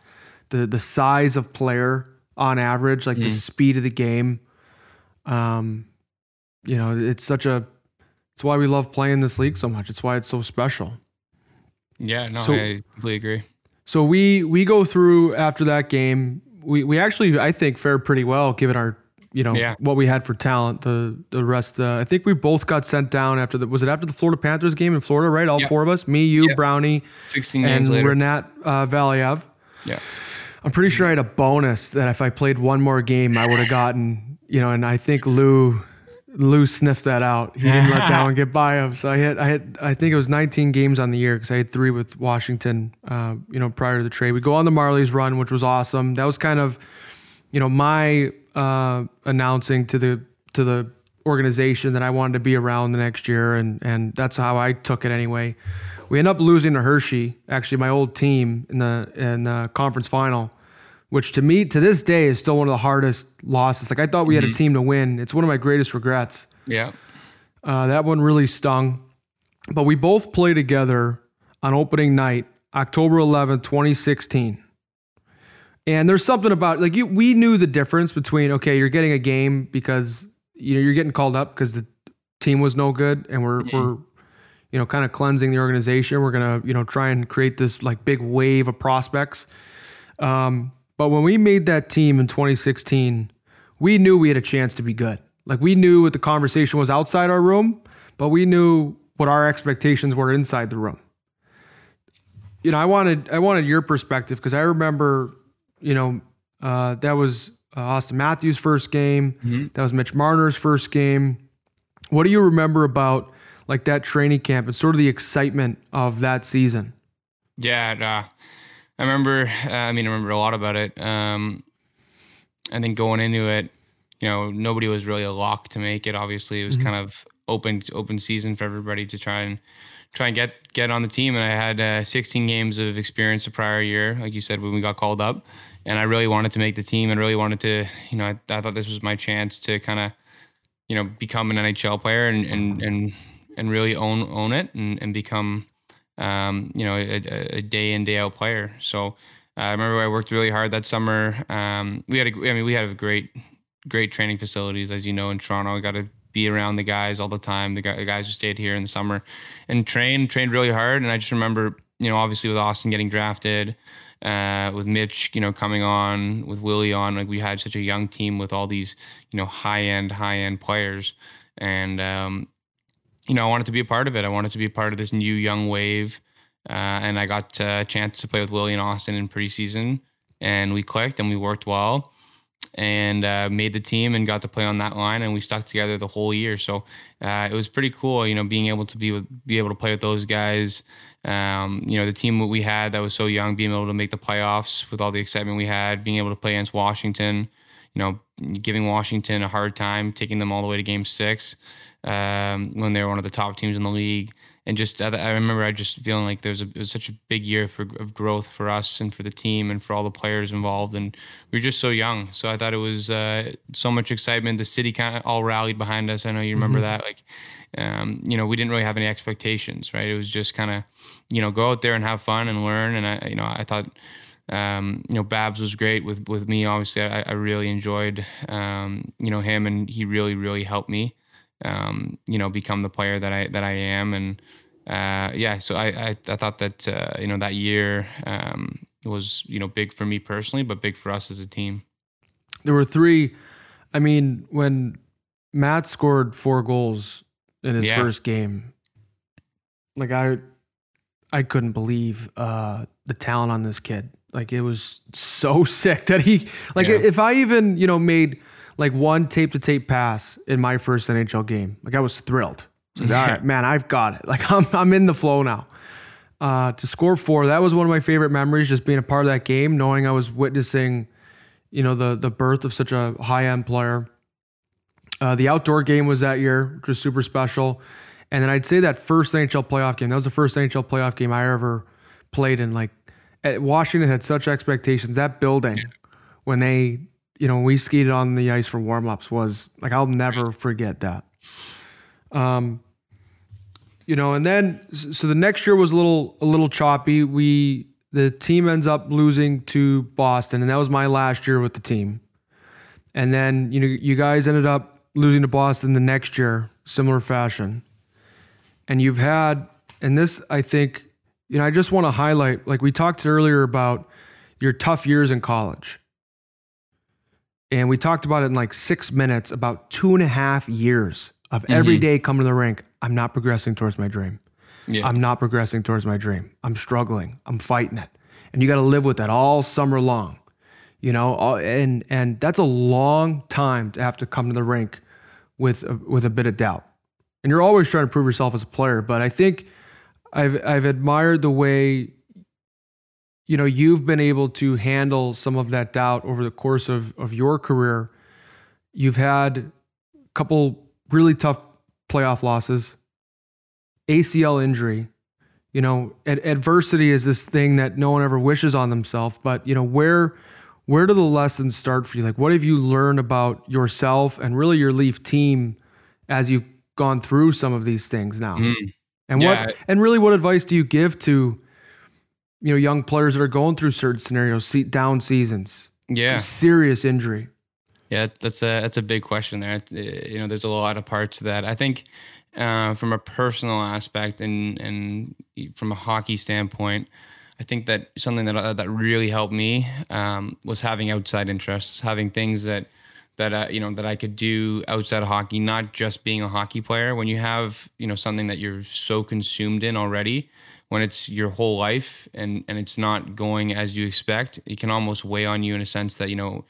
the, the size of player, on average, like mm. the speed of the game. Um, you know, it's such a, it's why we love playing this league so much. It's why it's so special. Yeah, no, so, I completely agree. So we we go through after that game. We we actually I think fared pretty well given our you know yeah. what we had for talent. The the rest uh, I think we both got sent down after the was it after the Florida Panthers game in Florida right? All four of us, me, you, Brownie, sixteen and. Rinat uh, Valiev. Yeah. I'm pretty sure I had a bonus that if I played one more game, I would have gotten, you know, and I think Lou Lou sniffed that out. He didn't let that one get by him. So I hit, I hit, I think it was 19 games on the year because I had three with Washington, uh, you know, prior to the trade. We go on the Marlies run, which was awesome. That was kind of, you know, my uh, announcing to the to the organization that I wanted to be around the next year, and and that's how I took it anyway. We end up losing to Hershey, actually my old team in the in the conference final, which to me to this day is still one of the hardest losses. Like I thought we mm-hmm. had a mm-hmm. team to win. It's one of my greatest regrets. Yeah, uh, that one really stung. But we both play together on opening night, October 11th, 2016. And there's something about like you we knew the difference between okay, you're getting a game because you know you're getting called up because the team was no good and we're mm-hmm. we're you know, kind of cleansing the organization. We're gonna, you know, try and create this like big wave of prospects. Um, but when we made that team in 2016, we knew we had a chance to be good. Like we knew what the conversation was outside our room, but we knew what our expectations were inside the room. You know, I wanted I wanted your perspective because I remember, you know, uh, that was uh, Auston Matthews' first game. Mm-hmm. That was Mitch Marner's first game. What do you remember about like that training camp and sort of the excitement of that season? Yeah, uh, I remember. Uh, I mean, I remember a lot about it. Um, I think going into it, you know, nobody was really a lock to make it. Obviously, it was mm-hmm. kind of open open season for everybody to try and try and get get on the team. And I had uh, 16 games of experience the prior year, like you said, when we got called up. And I really wanted to make the team, and really wanted to, you know, I, I thought this was my chance to kind of, you know, become an NHL player and and and and really own own it and, and become um, you know a, a, day in day out player. So uh, I remember I worked really hard that summer. Um, we had a, I mean we had a great great training facilities as you know in Toronto. I got to be around the guys all the time. The, guys, who stayed here in the summer and trained trained really hard. And I just remember you know, obviously with Auston getting drafted, uh, with Mitch, you know, coming on, with Willie on, like we had such a young team with all these, you know, high end, high end players, and um, you know, I wanted to be a part of it. I wanted to be a part of this new young wave, uh, and I got a chance to play with Willie and Auston in preseason, and we clicked and we worked well and uh, made the team and got to play on that line and we stuck together the whole year. So uh, it was pretty cool you know being able to be with be able to play with those guys. Um, you know the team we had that was so young being able to make the playoffs with all the excitement we had being able to play against washington you know giving washington a hard time taking them all the way to game six um, when they were one of the top teams in the league. And just I remember I just feeling like there was a, it was such a big year for of growth for us and for the team and for all the players involved. And we were just so young. So I thought it was uh, so much excitement. The city kind of all rallied behind us. I know you remember mm-hmm. that. Like um, you know we didn't really have any expectations right? It was just kind of you know go out there and have fun and learn. And I you know I thought um, you know Babs was great with with me. Obviously I, I really enjoyed um, you know him and he really really helped me um, you know, become the player that I that I am. And uh, yeah, so I, I, I thought that uh, you know that year um, was you know big for me personally, but big for us as a team. There were three. I mean, when Matt scored four goals in his yeah. first game, like I, I couldn't believe uh, the talent on this kid. Like it was so sick that he like yeah. if I even you know made like one tape to tape pass in my first NHL game. Like I was thrilled. Like, all right, man, I've got it. Like I'm I'm in the flow now. Uh, to score four, that was one of my favorite memories. Just being a part of that game, knowing I was witnessing, you know, the the birth of such a high end player. Uh, the outdoor game was that year, which was super special. And then I'd say that first NHL playoff game, that was the first NHL playoff game I ever played in. Like Washington had such expectations. That building, when they you know, we skated on the ice for warmups was like I'll never forget that. Um, you know, and then so the next year was a little a little choppy. We the team ends up losing to Boston, and that was my last year with the team. And then you know you guys ended up losing to Boston the next year, similar fashion. And you've had, and this I think, you know, I just want to highlight, like we talked earlier about your tough years in college and we talked about it in like six minutes about two and a half years of mm-hmm. every day coming to the rink. I'm not progressing towards my dream. Yeah. I'm not progressing towards my dream. I'm struggling. I'm fighting it. And you got to live with that all summer long, you know, and, and that's a long time to have to come to the rink with, a, with a bit of doubt. And you're always trying to prove yourself as a player. But I think I've, I've admired the way you know you've been able to handle some of that doubt over the course of of your career you've had a couple really tough playoff losses acl injury you know ad- adversity is this thing that no one ever wishes on themselves but you know where where do the lessons start for you like what have you learned about yourself and really your leaf team as you've gone through some of these things now mm. and yeah. what and really what advice do you give to you know, young players that are going through certain scenarios, down seasons. Yeah. Serious injury. Yeah, that's a that's a big question there. You know, there's a lot of parts to that. I think uh, from a personal aspect and and from a hockey standpoint, I think that something that uh, that really helped me um, was having outside interests, having things that that uh, you know that I could do outside of hockey, not just being a hockey player. When you have you know something that you're so consumed in already, when it's your whole life and and it's not going as you expect it can almost weigh on you in a sense that you know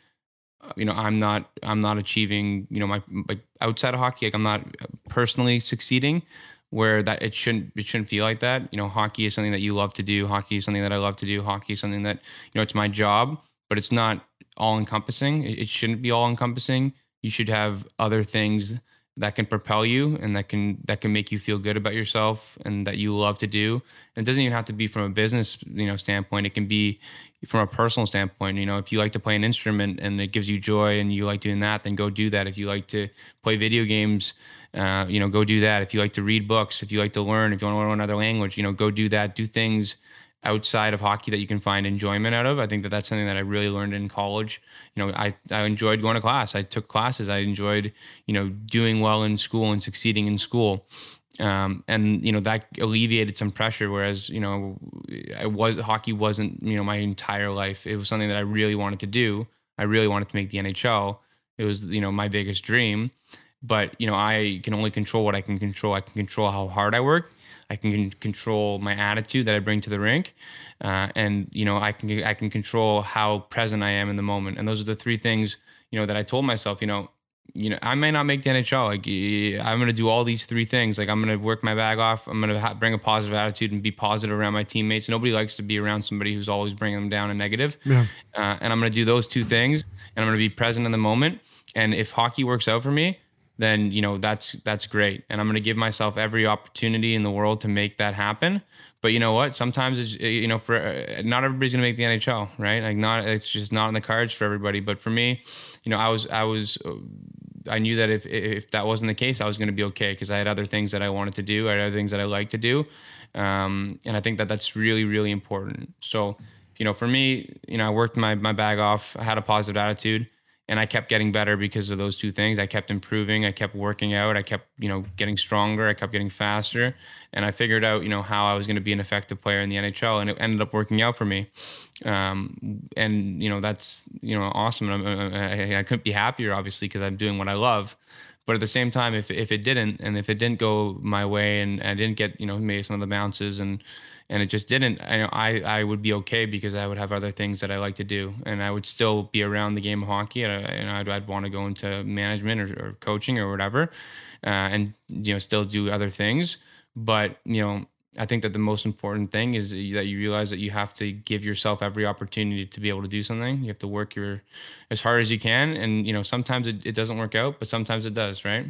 uh, you know i'm not i'm not achieving you know my like outside of hockey like i'm not personally succeeding where that it shouldn't it shouldn't feel like that. You know hockey is something that you love to do. Hockey is something that i love to do. Hockey is something that you know it's my job but it's not all encompassing it, it shouldn't be all encompassing you should have other things that can propel you and that can that can make you feel good about yourself and that you love to do. And it doesn't even have to be from a business, you know, standpoint. It can be from a personal standpoint. You know, if you like to play an instrument and it gives you joy and you like doing that, then go do that. If you like to play video games, uh, you know, go do that. If you like to read books, if you like to learn, if you want to learn another language, you know, go do that. Do things outside of hockey that you can find enjoyment out of. I think that that's something that I really learned in college. You know, I, I enjoyed going to class. I took classes. I enjoyed, you know, doing well in school and succeeding in school. Um, and you know that alleviated some pressure. Whereas you know, I was hockey wasn't you know my entire life. It was something that I really wanted to do. I really wanted to make the NHL. It was you know my biggest dream. But you know I can only control what I can control. I can control how hard I work. I can control my attitude that I bring to the rink, uh, and you know I can I can control how present I am in the moment. And those are the three things you know that I told myself. You know, you know I may not make the NHL. Like I'm gonna do all these three things. Like I'm gonna work my bag off. I'm gonna ha- bring a positive attitude and be positive around my teammates. Nobody likes to be around somebody who's always bringing them down and negative. Yeah. Uh, and I'm gonna do those two things, and I'm gonna be present in the moment. And if hockey works out for me, then you know that's that's great. And i'm going to give myself every opportunity in the world to make that happen. But you know what? Sometimes it's you know for uh, not everybody's going to make the nhl right? Like not it's just not in the cards for everybody. But for me you know i was i was i knew that if if that wasn't the case i was going to be okay because i had other things that i wanted to do i had other things that i like to do. Um, and i think that that's really really important. So you know for me you know i worked my my bag off i had a positive attitude and I kept getting better because of those two things. I kept improving. I kept working out. I kept, you know, getting stronger. I kept getting faster, and I figured out, you know, how I was going to be an effective player in the NHL, and it ended up working out for me. Um, and you know, that's you know awesome. I, I couldn't be happier, obviously, because I'm doing what I love. But at the same time, if if it didn't, and if it didn't go my way, and I didn't get, you know, maybe some of the bounces and and it just didn't I, I i would be okay because i would have other things that i like to do and i would still be around the game of hockey and, I, and I'd, I'd want to go into management or, or coaching or whatever uh, and you know still do other things. But you know i think that the most important thing is that you realize that you have to give yourself every opportunity to be able to do something. You have to work your as hard as you can and you know sometimes it, it doesn't work out but sometimes it does right?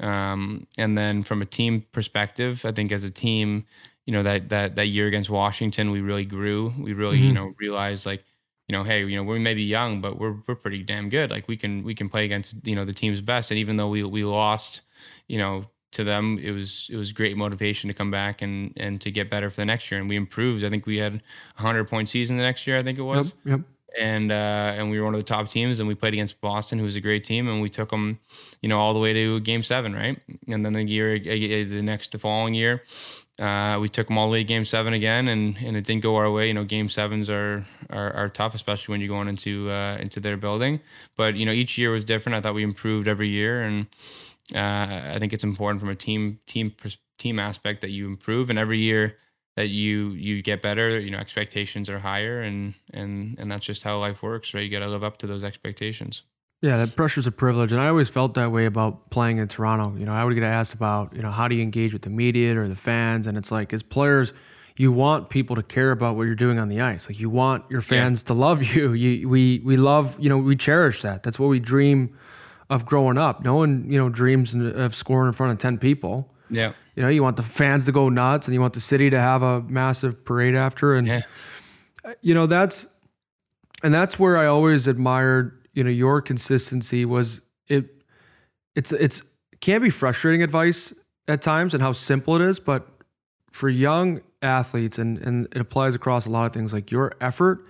Um, and then from a team perspective i think as a team you know that that that year against Washington, we really grew. We really mm-hmm. you know realized like you know hey you know we may be young, but we're we're pretty damn good. Like we can we can play against you know the team's best. And even though we we lost, you know to them, it was it was great motivation to come back and and to get better for the next year. And we improved. I think we had a hundred point season the next year. I think it was. Yep. yep. And uh, and we were one of the top teams, and we played against Boston, who was a great team, and we took them, you know, all the way to Game Seven, right? And then the year, the next, the following year, uh, we took them all the way to game seven again, and, and it didn't go our way. You know, game sevens are are, are tough, especially when you're going into uh, into their building. But you know, each year was different. I thought we improved every year, and uh, I think it's important from a team team team aspect that you improve, and every year that you you get better. You know, expectations are higher, and and and that's just how life works, right? You got to live up to those expectations. Yeah, that pressure's a privilege, and I always felt that way about playing in Toronto. You know, I would get asked about, you know, how do you engage with the media or the fans, and it's like as players, you want people to care about what you're doing on the ice. Like you want your fans yeah. to love you. You we we love, you know, we cherish that. That's what we dream of growing up. No one, you know, dreams of scoring in front of ten people. Yeah. You know, you want the fans to go nuts, and you want the city to have a massive parade after, and yeah. you know that's, and that's where I always admired you know your consistency was it it's it's can be frustrating advice at times and how simple it is but for young athletes and and it applies across a lot of things like your effort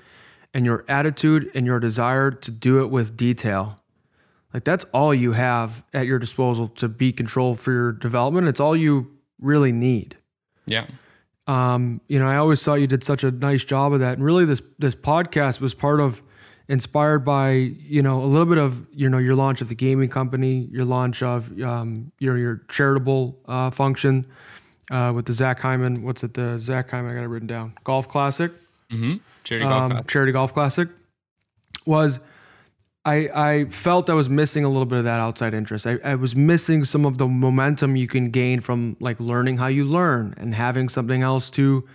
and your attitude and your desire to do it with detail. Like that's all you have at your disposal to be controlled for your development. It's all you really need. Yeah. Um you know i always thought you did such a nice job of that. And really this this podcast was part of inspired by you know a little bit of you know your launch of the gaming company, your launch of um, your your charitable uh, function uh, with the Zach Hyman. What's it? The Zach Hyman. I got it written down. Golf Classic. Mm-hmm. Charity golf. Um, charity golf classic was. I, I felt I was missing a little bit of that outside interest. I, I was missing some of the momentum you can gain from like learning how you learn and having something else to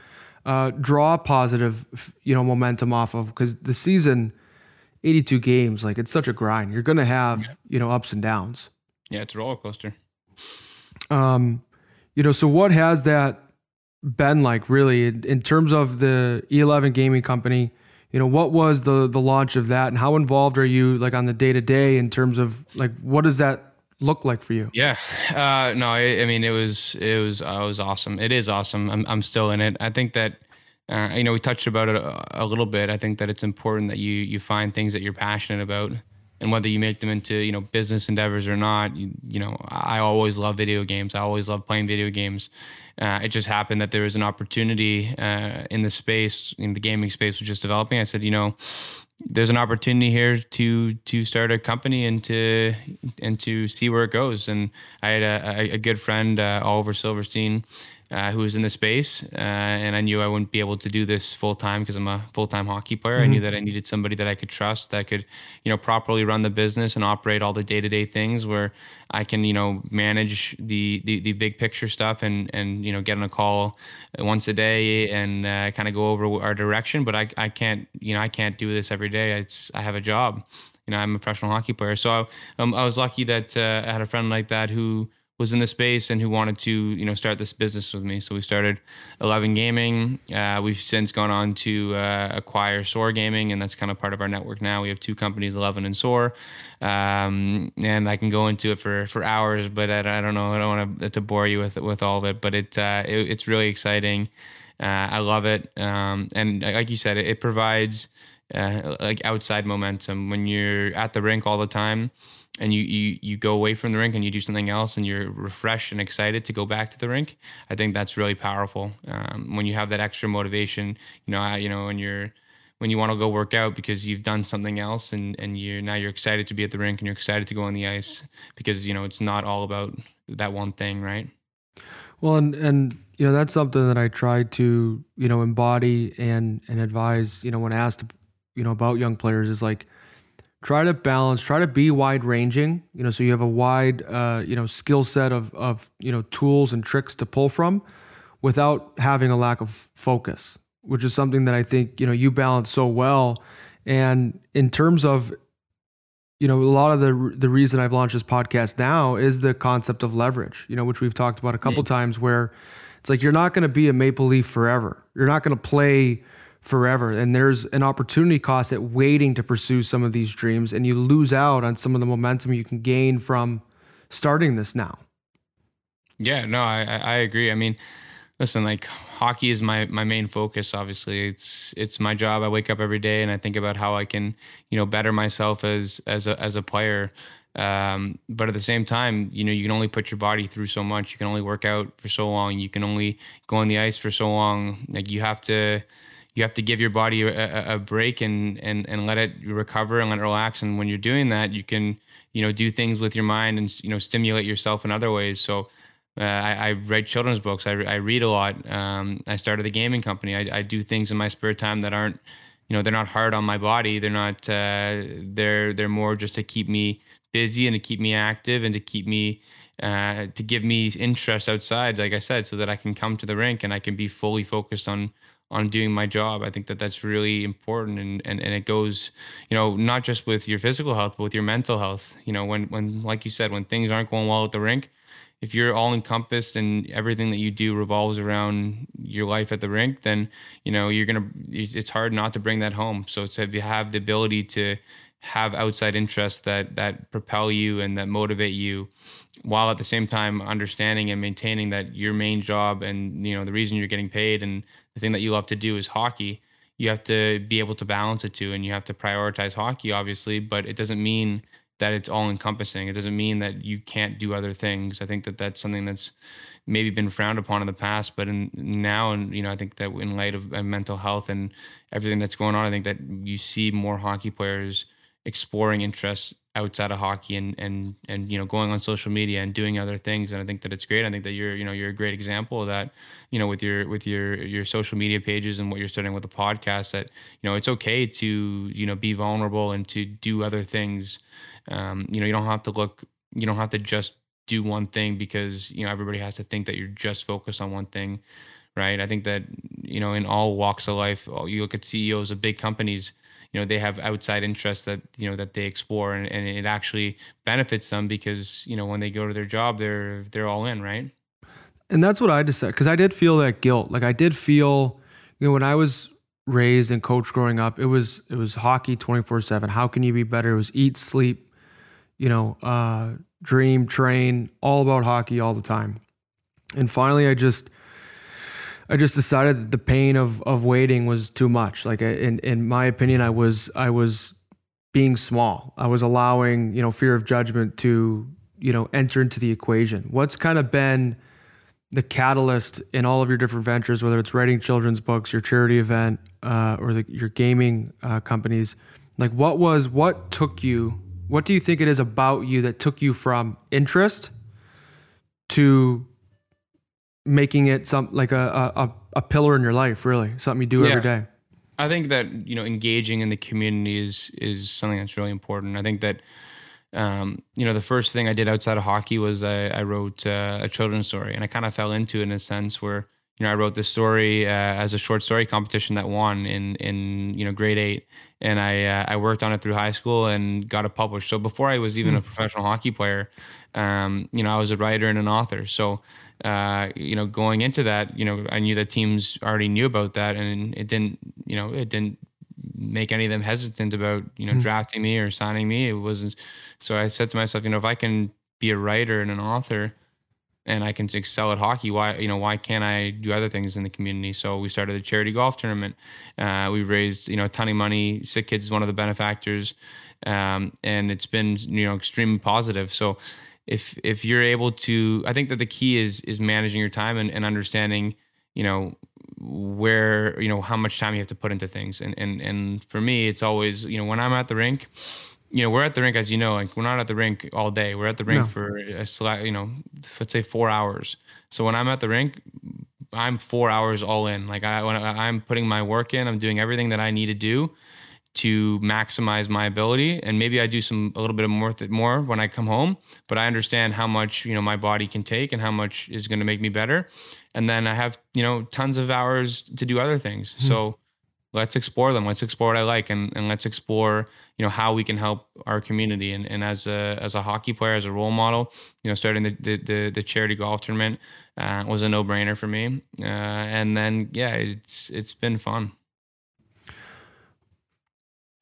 uh, draw positive, you know, momentum off of. Because the season, 82 games, like it's such a grind. You're going to have, yeah. you know, ups and downs. Yeah, it's a roller coaster. Um, you know, so what has that been like really in, in terms of the E11 gaming company? You know, what was the the launch of that and how involved are you like on the day to day in terms of like what does that look like for you? Yeah, uh, no, I, I mean it was it was uh, it was awesome. It is awesome. I'm I'm still in it. I think that uh, you know, we touched about it a, a, little bit. I think that it's important that you you find things that you're passionate about, and whether you make them into you know business endeavors or not you, you know i always love video games. I always love playing video games. Uh, it just happened that there was an opportunity uh, in the space in the gaming space was just developing. I said you know there's an opportunity here to to start a company and to and to see where it goes. And i had a, a good friend uh, oliver silverstein uh, who was in the space, uh, and I knew I wouldn't be able to do this full time because I'm a full time hockey player. Mm-hmm. I knew mm-hmm. that I needed somebody that I could trust that could, you know, properly run the business and operate all the day to day things where I can, you know, manage the, the the big picture stuff and and you know get on a call once a day and uh, kind of go over our direction. But I I can't you know I can't do this every day. It's I have a job. You know, I'm a professional hockey player, so I, um, I was lucky that uh, I had a friend like that who was in the space and who wanted to you know start this business with me. So we started Eleven Gaming. Uh, we've since gone on to uh, acquire Soar Gaming, and that's kind of part of our network now. We have two companies, Eleven and Soar, um, and I can go into it for for hours, but I, I don't know. I don't want to, to bore you with with all of it, but it, uh, it it's really exciting. Uh, I love it, um, and like you said, it, it provides uh, like outside momentum when you're at the rink all the time and you, you you go away from the rink and you do something else and you're refreshed and excited to go back to the rink i think that's really powerful. Um, when you have that extra motivation you know I, you know when you're when you want to go work out because you've done something else and and you're now you're excited to be at the rink and you're excited to go on the ice because you know it's not all about that one thing right? Well and and you know that's something that i try to you know embody and and advise you know when asked you know about young players is like try to balance try to be wide ranging you know so you have a wide uh, you know skill set of of you know tools and tricks to pull from without having a lack of focus which is something that i think you know you balance so well and in terms of you know a lot of the the reason i've launched this podcast now is the concept of leverage you know which we've talked about a couple mm. times where it's like you're not going to be a maple leaf forever you're not going to play forever. And there's an opportunity cost at waiting to pursue some of these dreams, and you lose out on some of the momentum you can gain from starting this now. Yeah, no, I I agree. I mean, listen, like hockey is my my main focus. Obviously, it's it's my job. I wake up every day and I think about how I can you know better myself as as a as a player. Um, but at the same time, you know, you can only put your body through so much. You can only work out for so long. You can only go on the ice for so long. Like you have to you have to give your body a, a, break and, and, and let it recover and let it relax. And when you're doing that, you can, you know, do things with your mind and, you know, stimulate yourself in other ways. So uh, I, I, write children's books. I, I read a lot. Um, I started a gaming company. I, I do things in my spare time that aren't, you know, they're not hard on my body. They're not, uh, they're, they're more just to keep me busy and to keep me active and to keep me, uh, to give me interest outside, like I said, so that I can come to the rink and I can be fully focused on on doing my job. I think that that's really important, and and and it goes, you know, not just with your physical health, but with your mental health. You know, when when like you said, when things aren't going well at the rink, if you're all encompassed and everything that you do revolves around your life at the rink, then you know you're gonna. It's hard not to bring that home. So to have the ability to have outside interests that that propel you and that motivate you while at the same time understanding and maintaining that your main job and you know the reason you're getting paid and the thing that you love to do is hockey. You have to be able to balance it too and you have to prioritize hockey obviously but it doesn't mean that it's all encompassing it doesn't mean that you can't do other things. I think that that's something that's maybe been frowned upon in the past but in now and you know i think that in light of uh, mental health and everything that's going on i think that you see more hockey players exploring interests outside of hockey and and and you know going on social media and doing other things. And I think that it's great. I think that you're you know you're a great example of that you know with your with your your social media pages and what you're starting with the podcast that you know it's okay to you know be vulnerable and to do other things. Um, you know you don't have to look you don't have to just do one thing because you know everybody has to think that you're just focused on one thing right? I think that you know in all walks of life you look at CEOs of big companies you know they have outside interests that you know that they explore and, and it actually benefits them because you know when they go to their job they're they're all in right? And that's what i decided because i did feel that guilt. Like i did feel you know when i was raised and coached growing up it was it was hockey 24 7 how can you be better? It was eat sleep you know uh dream train all about hockey all the time. And finally i just I just decided that the pain of of waiting was too much. Like in in my opinion, I was I was being small. I was allowing, you know, fear of judgment to, you know, enter into the equation. What's kind of been the catalyst in all of your different ventures, whether it's writing children's books, your charity event, uh, or the, your gaming uh, companies? Like, what was what took you? What do you think it is about you that took you from interest to making it some like a a, a pillar in your life? Really, something you do yeah. every day. I think that you know engaging in the community is is something that's really important. I think that um, you know, the first thing I did outside of hockey was I, I wrote uh, a children's story, and I kind of fell into it in a sense where you know I wrote this story uh, as a short story competition that won in in you know grade eight, and I uh, I worked on it through high school and got it published. So before I was even mm. a professional hockey player, um, you know, I was a writer and an author. So uh, you know, going into that, you know, I knew that teams already knew about that, and it didn't, you know, it didn't make any of them hesitant about you know mm. drafting me or signing me. It wasn't. So I said to myself, you know, if I can be a writer and an author, and I can excel at hockey, why you know why can't I do other things in the community? So we started a charity golf tournament. Uh, we raised you know a ton of money. Sick Kids is one of the benefactors, um, and it's been you know extremely positive. So if if you're able to, I think that the key is is managing your time and, and understanding you know where you know how much time you have to put into things. And and and for me it's always you know when i'm at the rink you know we're at the rink as you know like we're not at the rink all day. We're at the rink no. for a select you know let's say four hours. So when i'm at the rink i'm four hours all in. Like i when i'm putting my work in i'm doing everything that i need to do to maximize my ability. And maybe i do some a little bit of more th- more when i come home but i understand how much you know my body can take and how much is going to make me better. And then i have you know tons of hours to do other things. Mm-hmm. so let's explore them. Let's explore what i like and, and let's explore you know how we can help our community. And, and as a as a hockey player as a role model you know starting the the, the, the charity golf tournament uh, was a no-brainer for me. Uh, and then yeah it's it's been fun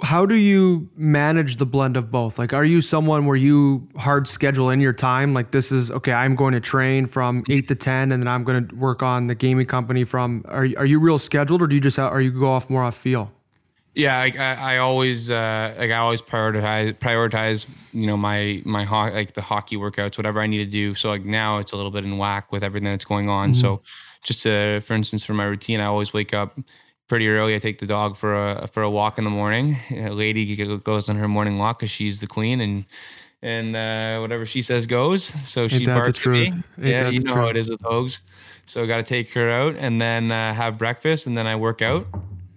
how do you manage the blend of both? Like, are you someone where you hard schedule in your time? Like, this is okay. I'm going to train from eight to ten, and then I'm going to work on the gaming company from. Are are you real scheduled, or do you just are you go off more off feel? Yeah, I, I, I always uh, like I always prioritize prioritize you know my my ho- like the hockey workouts, whatever I need to do. So like now it's a little bit in whack with everything that's going on. Mm-hmm. So just to, for instance, for my routine, I always wake up pretty early. I take the dog for a for a walk in the morning. A lady goes on her morning walk because she's the queen, and and uh, whatever she says goes. So she barks at me. yeah, you know how it is with hogs. So I got to take her out and then uh, have breakfast, and then I work out.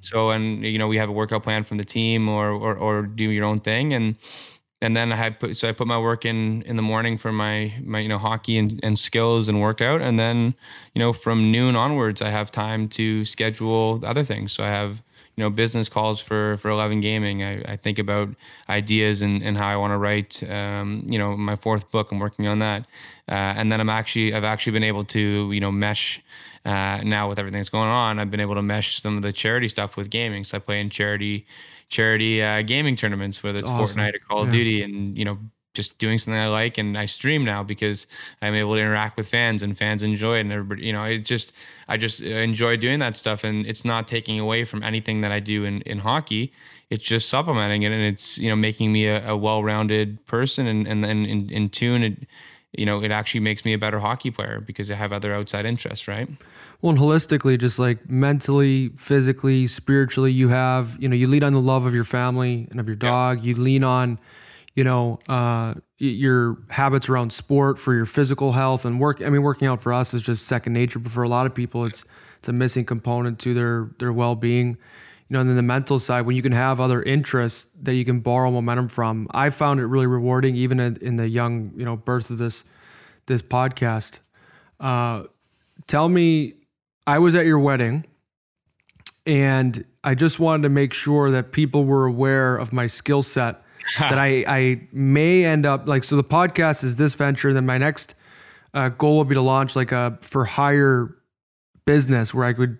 So and you know we have a workout plan from the team, or or, or do your own thing, and and then I put so I put my work in in the morning for my my you know hockey and, and skills and workout, and then you know from noon onwards I have time to schedule other things. So I have you know business calls for for 11 gaming. I, I think about ideas and, and how I want to write um, you know my fourth book. I'm working on that, uh, and then I'm actually I've actually been able to you know mesh. Uh, now with everything that's going on, I've been able to mesh some of the charity stuff with gaming. So I play in charity charity uh, gaming tournaments, whether it's awesome. Fortnite or Call of Duty, and you know just doing something I like and I stream now because I'm able to interact with fans and fans enjoy it and everybody you know it just I just enjoy doing that stuff and it's not taking away from anything that I do in, in hockey. It's just supplementing it and it's you know making me a, a well-rounded person and and then in, in tune it you know it actually makes me a better hockey player because I have other outside interests right well, and holistically, just like mentally, physically, spiritually, you have, you know, you lean on the love of your family and of your dog. Yeah. You lean on, you know, uh, your habits around sport for your physical health and work. I mean, working out for us is just second nature, but for a lot of people, it's it's a missing component to their their well being. You know, and then the mental side, when you can have other interests that you can borrow momentum from, I found it really rewarding, even in, in the young, you know, birth of this this podcast. Uh, tell me I was at your wedding and I just wanted to make sure that people were aware of my skill set that I, I may end up like so the podcast is this venture then my next uh, goal would be to launch like a for hire business where I could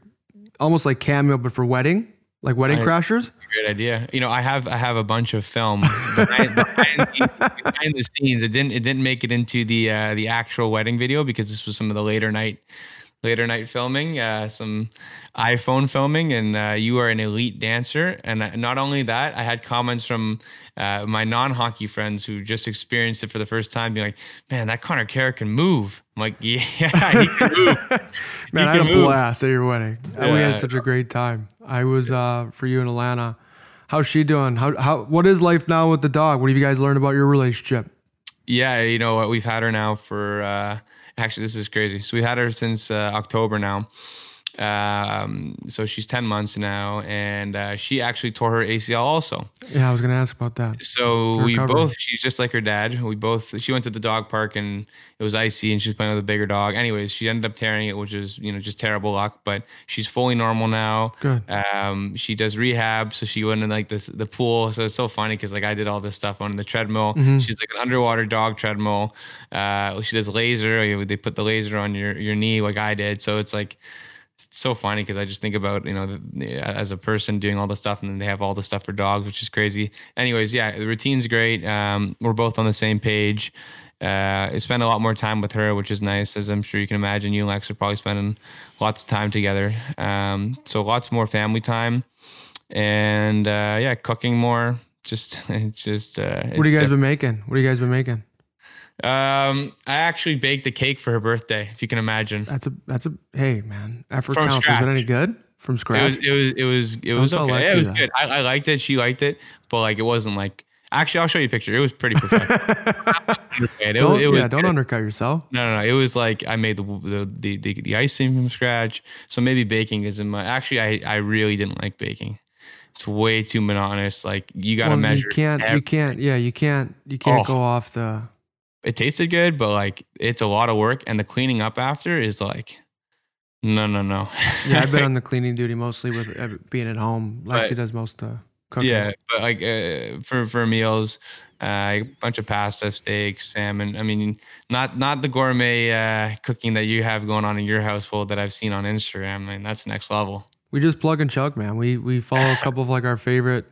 almost like cameo but for wedding like wedding I, crashers. Great idea. You know I have I have a bunch of film behind, behind, the, behind the scenes. It didn't it didn't make it into the uh, the actual wedding video because this was some of the later night later night filming, uh, some iPhone filming, and uh, you are an elite dancer. And uh, not only that, I had comments from uh, my non-hockey friends who just experienced it for the first time, being like, "Man, that Connor Carrick can move." I'm like, "Yeah, he can move." Man, I had a blast at your wedding. Yeah. We had such a great time. I was uh, for you in Atlanta. How's she doing? How how what is life now with the dog? What have you guys learned about your relationship? Yeah, you know what? We've had her now for uh, actually this is crazy. So we've had her since uh, October now. Um, so she's 10 months now, and uh, she actually tore her ACL also. Yeah, I was going to ask about that. So we both, she's just like her dad. We both, she went to the dog park and it was icy and she was playing with a bigger dog. Anyways, she ended up tearing it, which is, you know, just terrible luck, but she's fully normal now. Good. Um, she does rehab. So she went in like this, the pool. So it's so funny because like I did all this stuff on the treadmill. Mm-hmm. She's like an underwater dog treadmill. Uh, she does laser. They put the laser on your, your knee like I did. So it's like, it's so funny because I just think about you know the, as a person doing all the stuff, and then they have all the stuff for dogs, which is crazy. Anyways, yeah, the routine's great. Um, we're both on the same page. Uh, I spend a lot more time with her, which is nice, as I'm sure you can imagine. You and Lex are probably spending lots of time together. Um, so lots more family time, and uh, yeah, cooking more. Just it's just. Uh, what have you guys been making? What have you guys been making? Um, I actually baked a cake for her birthday, if you can imagine. That's a that's a hey man, effort From counts. Scratch. Was it any good? From scratch? It was it was it was, it was okay. Yeah, it was that. good. I, I liked it. She liked it, but like it wasn't like Actually, I'll show you a picture. It was pretty professional. it, don't, it was, yeah, don't undercut yourself. No, no, no. It was like I made the the, the the icing from scratch. So maybe baking is in my. Actually, I I really didn't like baking. It's way too monotonous. Like you got to well, measure. You can't. Everything. You can't. Yeah, you can't. You can't oh. go off the it tasted good, but like it's a lot of work, and the cleaning up after is like, no, no, no. yeah, I've been on the cleaning duty mostly with uh, being at home. Lexi but, does most of the cooking. Yeah, but like uh, for for meals, uh, a bunch of pasta, steaks, salmon. I mean, not not the gourmet uh, cooking that you have going on in your household that I've seen on Instagram. I mean, that's next level. We just plug and chug, man. We we follow a couple of like our favorite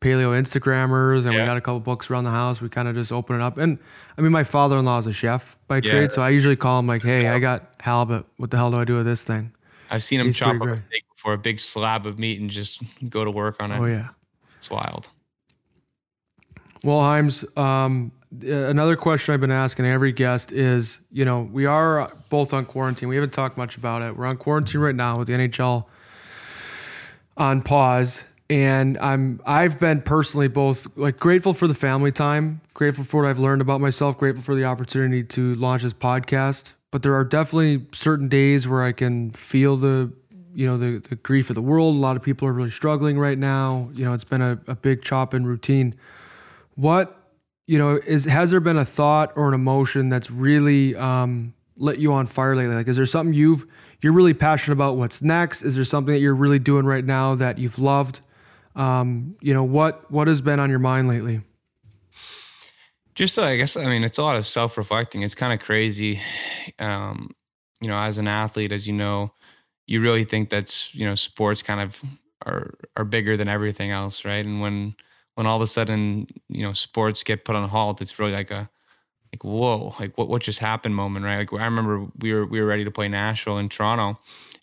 paleo Instagrammers, and yeah. we got a couple books around the house. We kind of just open it up. And I mean, my father in law is a chef by yeah. trade, so I usually call him like, "Hey, I got halibut. What the hell do I do with this thing?" I've seen him He's chop up a steak before, a big slab of meat, and just go to work on it. Oh yeah, it's wild. Well, Himes, um, another question I've been asking every guest is, you know, we are both on quarantine. We haven't talked much about it. We're on quarantine right now with the NHL on pause and I'm I've been personally both like grateful for the family time, grateful for what I've learned about myself, grateful for the opportunity to launch this podcast. But there are definitely certain days where I can feel the you know the the grief of the world. A lot of people are really struggling right now. You know, it's been a, a big chop in routine. What you know is has there been a thought or an emotion that's really um, lit you on fire lately? Like, is there something you've you're really passionate about? What's next? Is there something that you're really doing right now that you've loved? Um, you know, what what has been on your mind lately? Just, uh, I guess, I mean, it's a lot of self reflecting. It's kind of crazy. Um, you know, as an athlete, as you know, you really think that's you know sports kind of are are bigger than everything else, right? And when when all of a sudden you know sports get put on halt, it's really like a like whoa, like what what just happened moment, right? Like I remember we were we were ready to play Nashville in Toronto,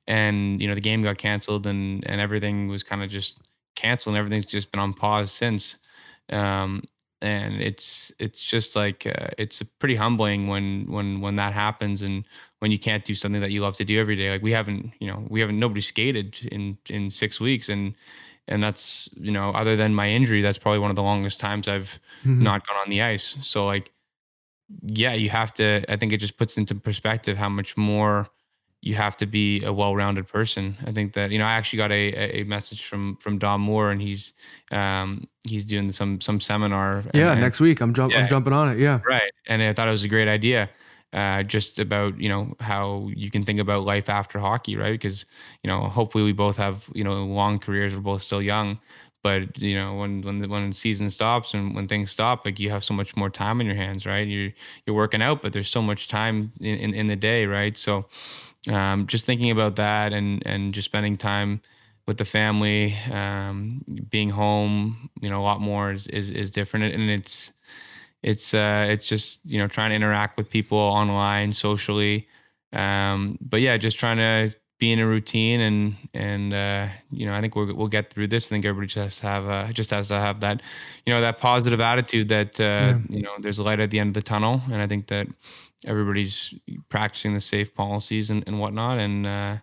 and you know the game got canceled and and everything was kind of just canceled and everything's just been on pause since. Um, and it's it's just like uh, it's pretty humbling when when when that happens and when you can't do something that you love to do every day. Like we haven't, you know, we haven't nobody skated in in six weeks and and that's you know other than my injury that's probably one of the longest times i've mm-hmm. not gone on the ice so like yeah you have to i think it just puts into perspective how much more you have to be a well-rounded person. I think that you know I actually got a, a message from from Dom Moore and he's um he's doing some some seminar. Yeah, and, next week I'm jump yeah, I'm jumping on it. Yeah, right. And I thought it was a great idea. Uh, just about you know how you can think about life after hockey, right? Because you know hopefully we both have you know long careers. We're both still young, but you know when when the, when the season stops and when things stop, like you have so much more time in your hands, right? You're you're working out, but there's so much time in, in, in the day, right? So um, just thinking about that and and just spending time with the family, um, being home, you know, a lot more is, is, is different. And it's, it's, uh, it's just, you know, trying to interact with people online, socially, Um, but yeah, just trying to be in a routine and and uh, you know I think we'll we'll get through this. I think everybody just has to have uh, just has to have that you know that positive attitude that uh, yeah. you know there's a light at the end of the tunnel, and I think that everybody's practicing the safe policies and, and whatnot, and uh,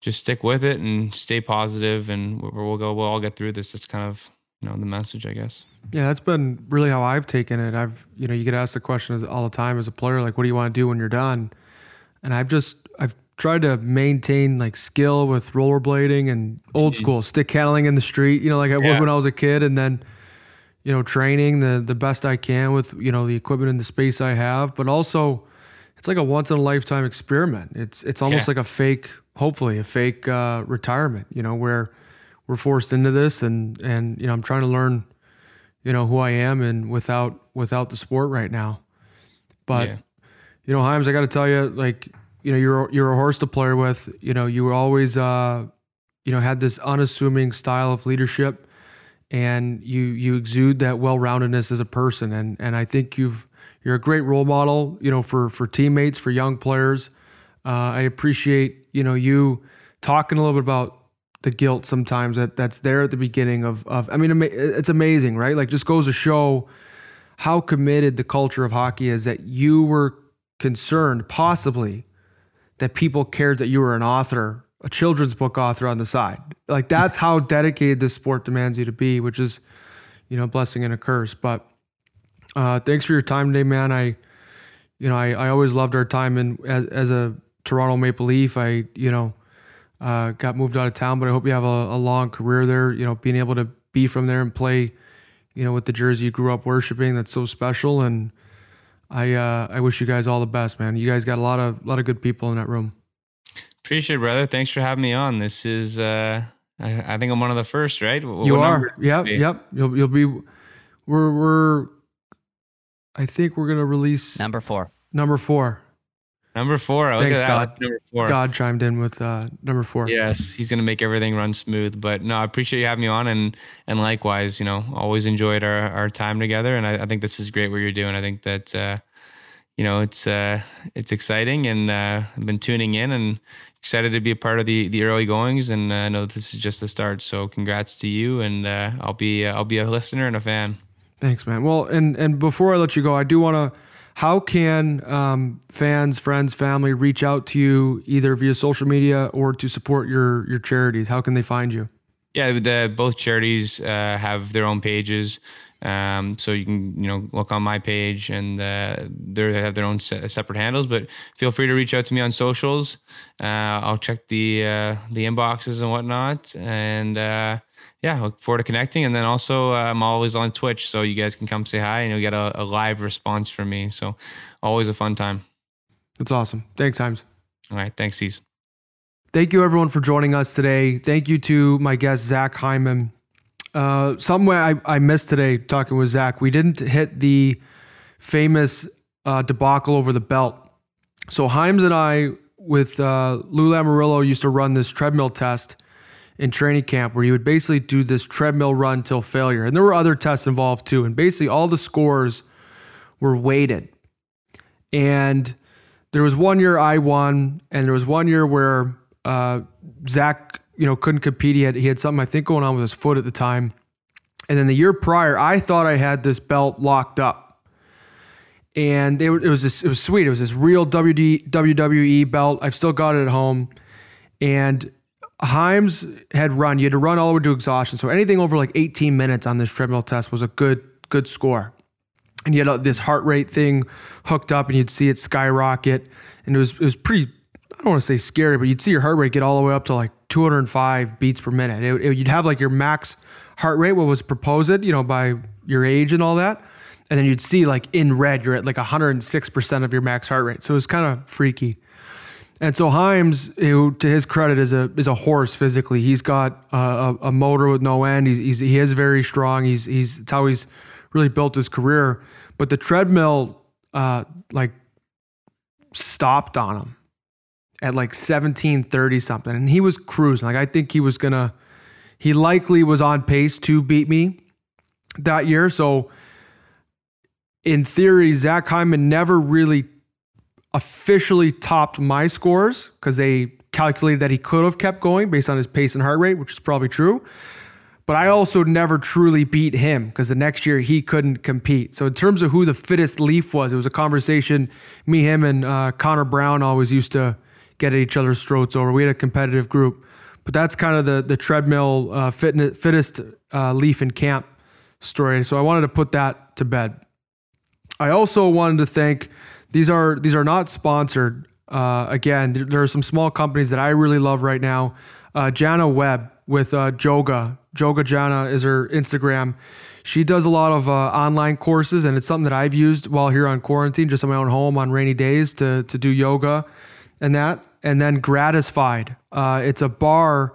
just stick with it and stay positive, and we'll go. We'll all get through this. It's kind of you know the message, I guess. Yeah, that's been really how I've taken it. I've you know you get asked the question all the time as a player, like, what do you want to do when you're done? And I've just I've tried to maintain like skill with rollerblading and old mm-hmm. school stick handling in the street, you know, like I yeah. would when I was a kid, and then you know training the the best I can with you know the equipment and the space I have, but also it's like a once in a lifetime experiment. It's it's almost yeah. like a fake, hopefully a fake uh, retirement, you know, where we're forced into this, and and you know I'm trying to learn, you know, who I am and without without the sport right now, but. Yeah. You know, Hyams, I got to tell you, like you know you're you're a horse to play with. You know you were always uh, you know had this unassuming style of leadership, and you you exude that well roundedness as a person. And and I think you've you're a great role model. You know for for teammates for young players. Uh, I appreciate you know you talking a little bit about the guilt sometimes that that's there at the beginning of of I mean it's amazing right like just goes to show how committed the culture of hockey is that you were concerned possibly that people cared that you were an author, a children's book author on the side. Like that's how dedicated this sport demands you to be, which is, you know, a blessing and a curse. But uh, thanks for your time today, man. I, you know, I, I always loved our time in as, as a Toronto Maple Leaf. I, you know, uh, got moved out of town, but I hope you have a, a long career there. You know, being able to be from there and play, you know, with the jersey you grew up worshiping. That's so special. And I uh, I wish you guys all the best, man. You guys got a lot of lot of good people in that room. Appreciate it, brother. Thanks for having me on. This is uh, I, I think I'm one of the first, right? What, you what are. Yep, yep. You'll you'll be. We're we're. I think we're gonna release number four. Number four. Number four. Thanks, God. Number four. God chimed in with uh, number four. Yes, he's gonna make everything run smooth. But no, I appreciate you having me on, and and likewise, you know, always enjoyed our our time together, and I, I think this is great what you're doing. I think that uh, you know it's uh, it's exciting, and uh, I've been tuning in and excited to be a part of the the early goings, and uh, I know this is just the start. So congrats to you, and uh, I'll be uh, I'll be a listener and a fan. Thanks, man. Well, and and before I let you go, I do want to how can um, fans, friends, family reach out to you either via social media or to support your your charities? How can they find you? Yeah, the, both charities uh, have their own pages. Um, so you can you know look on my page and uh, they have their own se- separate handles. But feel free to reach out to me on socials. Uh, I'll check the uh, the inboxes and whatnot, and uh, yeah, look forward to connecting. And then also, uh, I'm always on Twitch, so you guys can come say hi and you'll get a, a live response from me. So always a fun time. That's awesome. Thanks, Hyams. All right. Thanks, C's. Thank you, everyone, for joining us today. Thank you to my guest, Zach Hyman. Uh, something I, I missed today talking with Zach, we didn't hit the famous uh, debacle over the belt. So Hyams and I, with uh, Lou Lamoriello, used to run this treadmill test in training camp where you would basically do this treadmill run till failure. And there were other tests involved too. And basically, all the scores were weighted. And there was one year I won, and there was one year where uh, Zach, you know, couldn't compete. He had he had something I think going on with his foot at the time. And then the year prior, I thought I had this belt locked up, and they were, it was this, it was sweet. It was this real WD, WWE belt. I've still got it at home, and Hyams had run. You had to run all the way to exhaustion. So anything over like 18 minutes on this treadmill test was a good good score. And you had this heart rate thing hooked up, and you'd see it skyrocket. And it was it was pretty. I don't want to say scary, but you'd see your heart rate get all the way up to like 205 beats per minute. It, it, you'd have like your max heart rate, what was proposed, you know, by your age and all that. And then you'd see like in red, you're at like 106% of your max heart rate. So it was kind of freaky. And so Hyams, who to his credit is a is a horse physically. He's got a, a motor with no end. He's, he's he is very strong. He's he's it's how he's really built his career. But the treadmill, uh, like stopped on him at like seventeen thirty something, and he was cruising. Like I think he was gonna. He likely was on pace to beat me that year. So in theory, Zach Hyman never really officially topped my scores because they calculated that he could have kept going based on his pace and heart rate, which is probably true. But I also never truly beat him because the next year he couldn't compete. So in terms of who the fittest Leaf was, it was a conversation me, him, and uh, Connor Brown always used to get at each other's throats over. We had a competitive group, but that's kind of the the treadmill uh, fitness, fittest uh, Leaf in camp story. So I wanted to put that to bed. I also wanted to thank these are these are not sponsored. Uh, again, there are some small companies that I really love right now. Uh, Jana Webb with uh, Joga. Joga Jana is her Instagram. She does a lot of uh, online courses, and it's something that I've used while here on quarantine, just in my own home on rainy days to to do yoga and that. And then Gratisfied. Uh, it's a bar.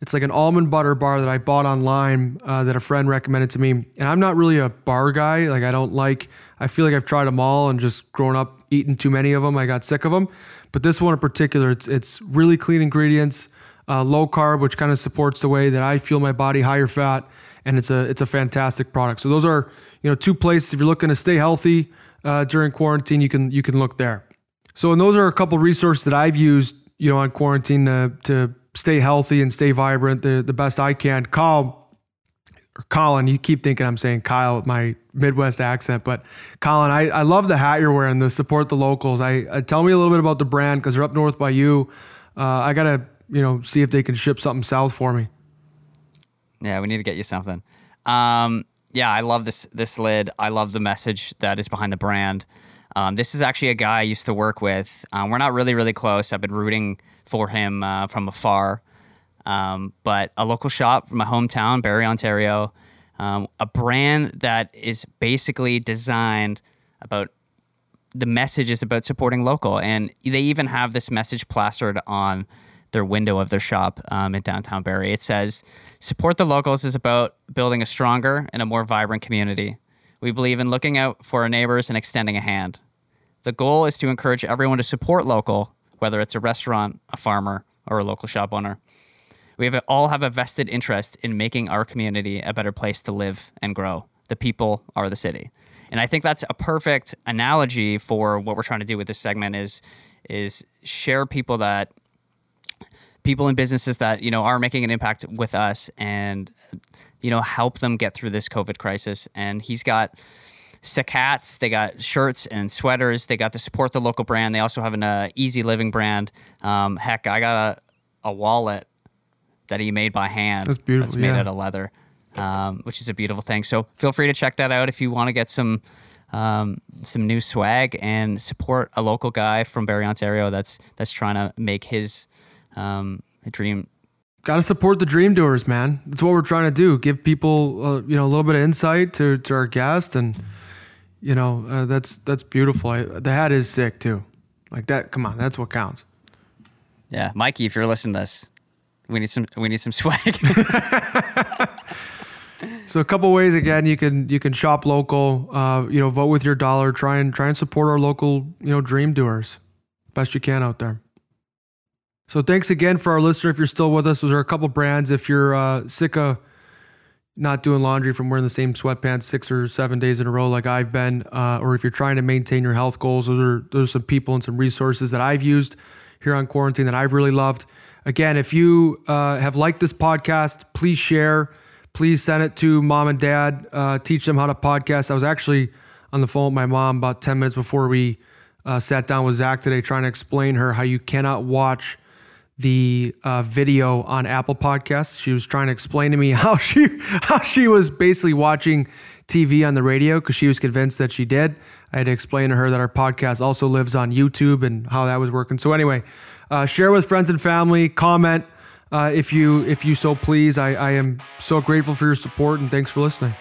It's like an almond butter bar that I bought online uh, that a friend recommended to me. And I'm not really a bar guy. Like I don't like. I feel like I've tried them all and just grown up eating too many of them. I got sick of them. But this one in particular, it's it's really clean ingredients uh, low carb, which kind of supports the way that I feel my body, higher fat, and it's a it's a fantastic product. So those are you know two places if you're looking to stay healthy uh, during quarantine, you can you can look there. So and those are a couple resources that I've used you know on quarantine to, to stay healthy and stay vibrant the the best I can. Kyle or Colin, you keep thinking I'm saying Kyle with my Midwest accent, but Colin, I, I love the hat you're wearing, the support the locals. I, I tell me a little bit about the brand because they're up north by you. Uh, I gotta you know, see if they can ship something south for me. Yeah, we need to get you something. Um, yeah, I love this this lid. I love the message that is behind the brand. Um, this is actually a guy I used to work with. Um, we're not really really close. I've been rooting for him uh, from afar. Um, but a local shop from my hometown, Barrie, Ontario, um, a brand that is basically designed about the message is about supporting local, and they even have this message plastered on their window of their shop um, in downtown Barrie. It says, Support the locals is about building a stronger and a more vibrant community. We believe in looking out for our neighbors and extending a hand. The goal is to encourage everyone to support local, whether it's a restaurant, a farmer, or a local shop owner. We have, all have a vested interest in making our community a better place to live and grow. The people are the city. And I think that's a perfect analogy for what we're trying to do with this segment is is share people that people and businesses that you know are making an impact with us and you know help them get through this covid crisis and he's got sick hats they got shirts and sweaters they got to support the local brand they also have an uh, easy living brand um, heck i got a, a wallet that he made by hand that's beautiful that's made yeah. out of leather um, which is a beautiful thing so feel free to check that out if you want to get some um, some new swag and support a local guy from Barrie, Ontario that's that's trying to make his um, dream. Got to support the dream doers, man. That's what we're trying to do. Give people, uh, you know, a little bit of insight to, to our guest, and you know, uh, that's that's beautiful. I, the hat is sick too. Like that. Come on, that's what counts. Yeah, Mikey, if you're listening to this, we need some we need some swag. so a couple ways again you can you can shop local uh, you know vote with your dollar try and try and support our local you know dream doers best you can out there so thanks again for our listener. If you're still with us, those are a couple brands. If you're uh, sick of not doing laundry from wearing the same sweatpants six or seven days in a row like I've been, uh, or if you're trying to maintain your health goals, those are those are some people and some resources that I've used here on quarantine that I've really loved. Again, if you uh, have liked this podcast, please share. Please send it to mom and dad. Uh, teach them how to podcast. I was actually on the phone with my mom about 10 minutes before we uh, sat down with Zach today, trying to explain her how you cannot watch the uh, video on Apple Podcasts. She was trying to explain to me how she how she was basically watching TV on the radio because she was convinced that she did. I had to explain to her that our podcast also lives on YouTube and how that was working. So anyway, uh, share with friends and family. Comment uh, if you if you so please. I, I am so grateful for your support and thanks for listening.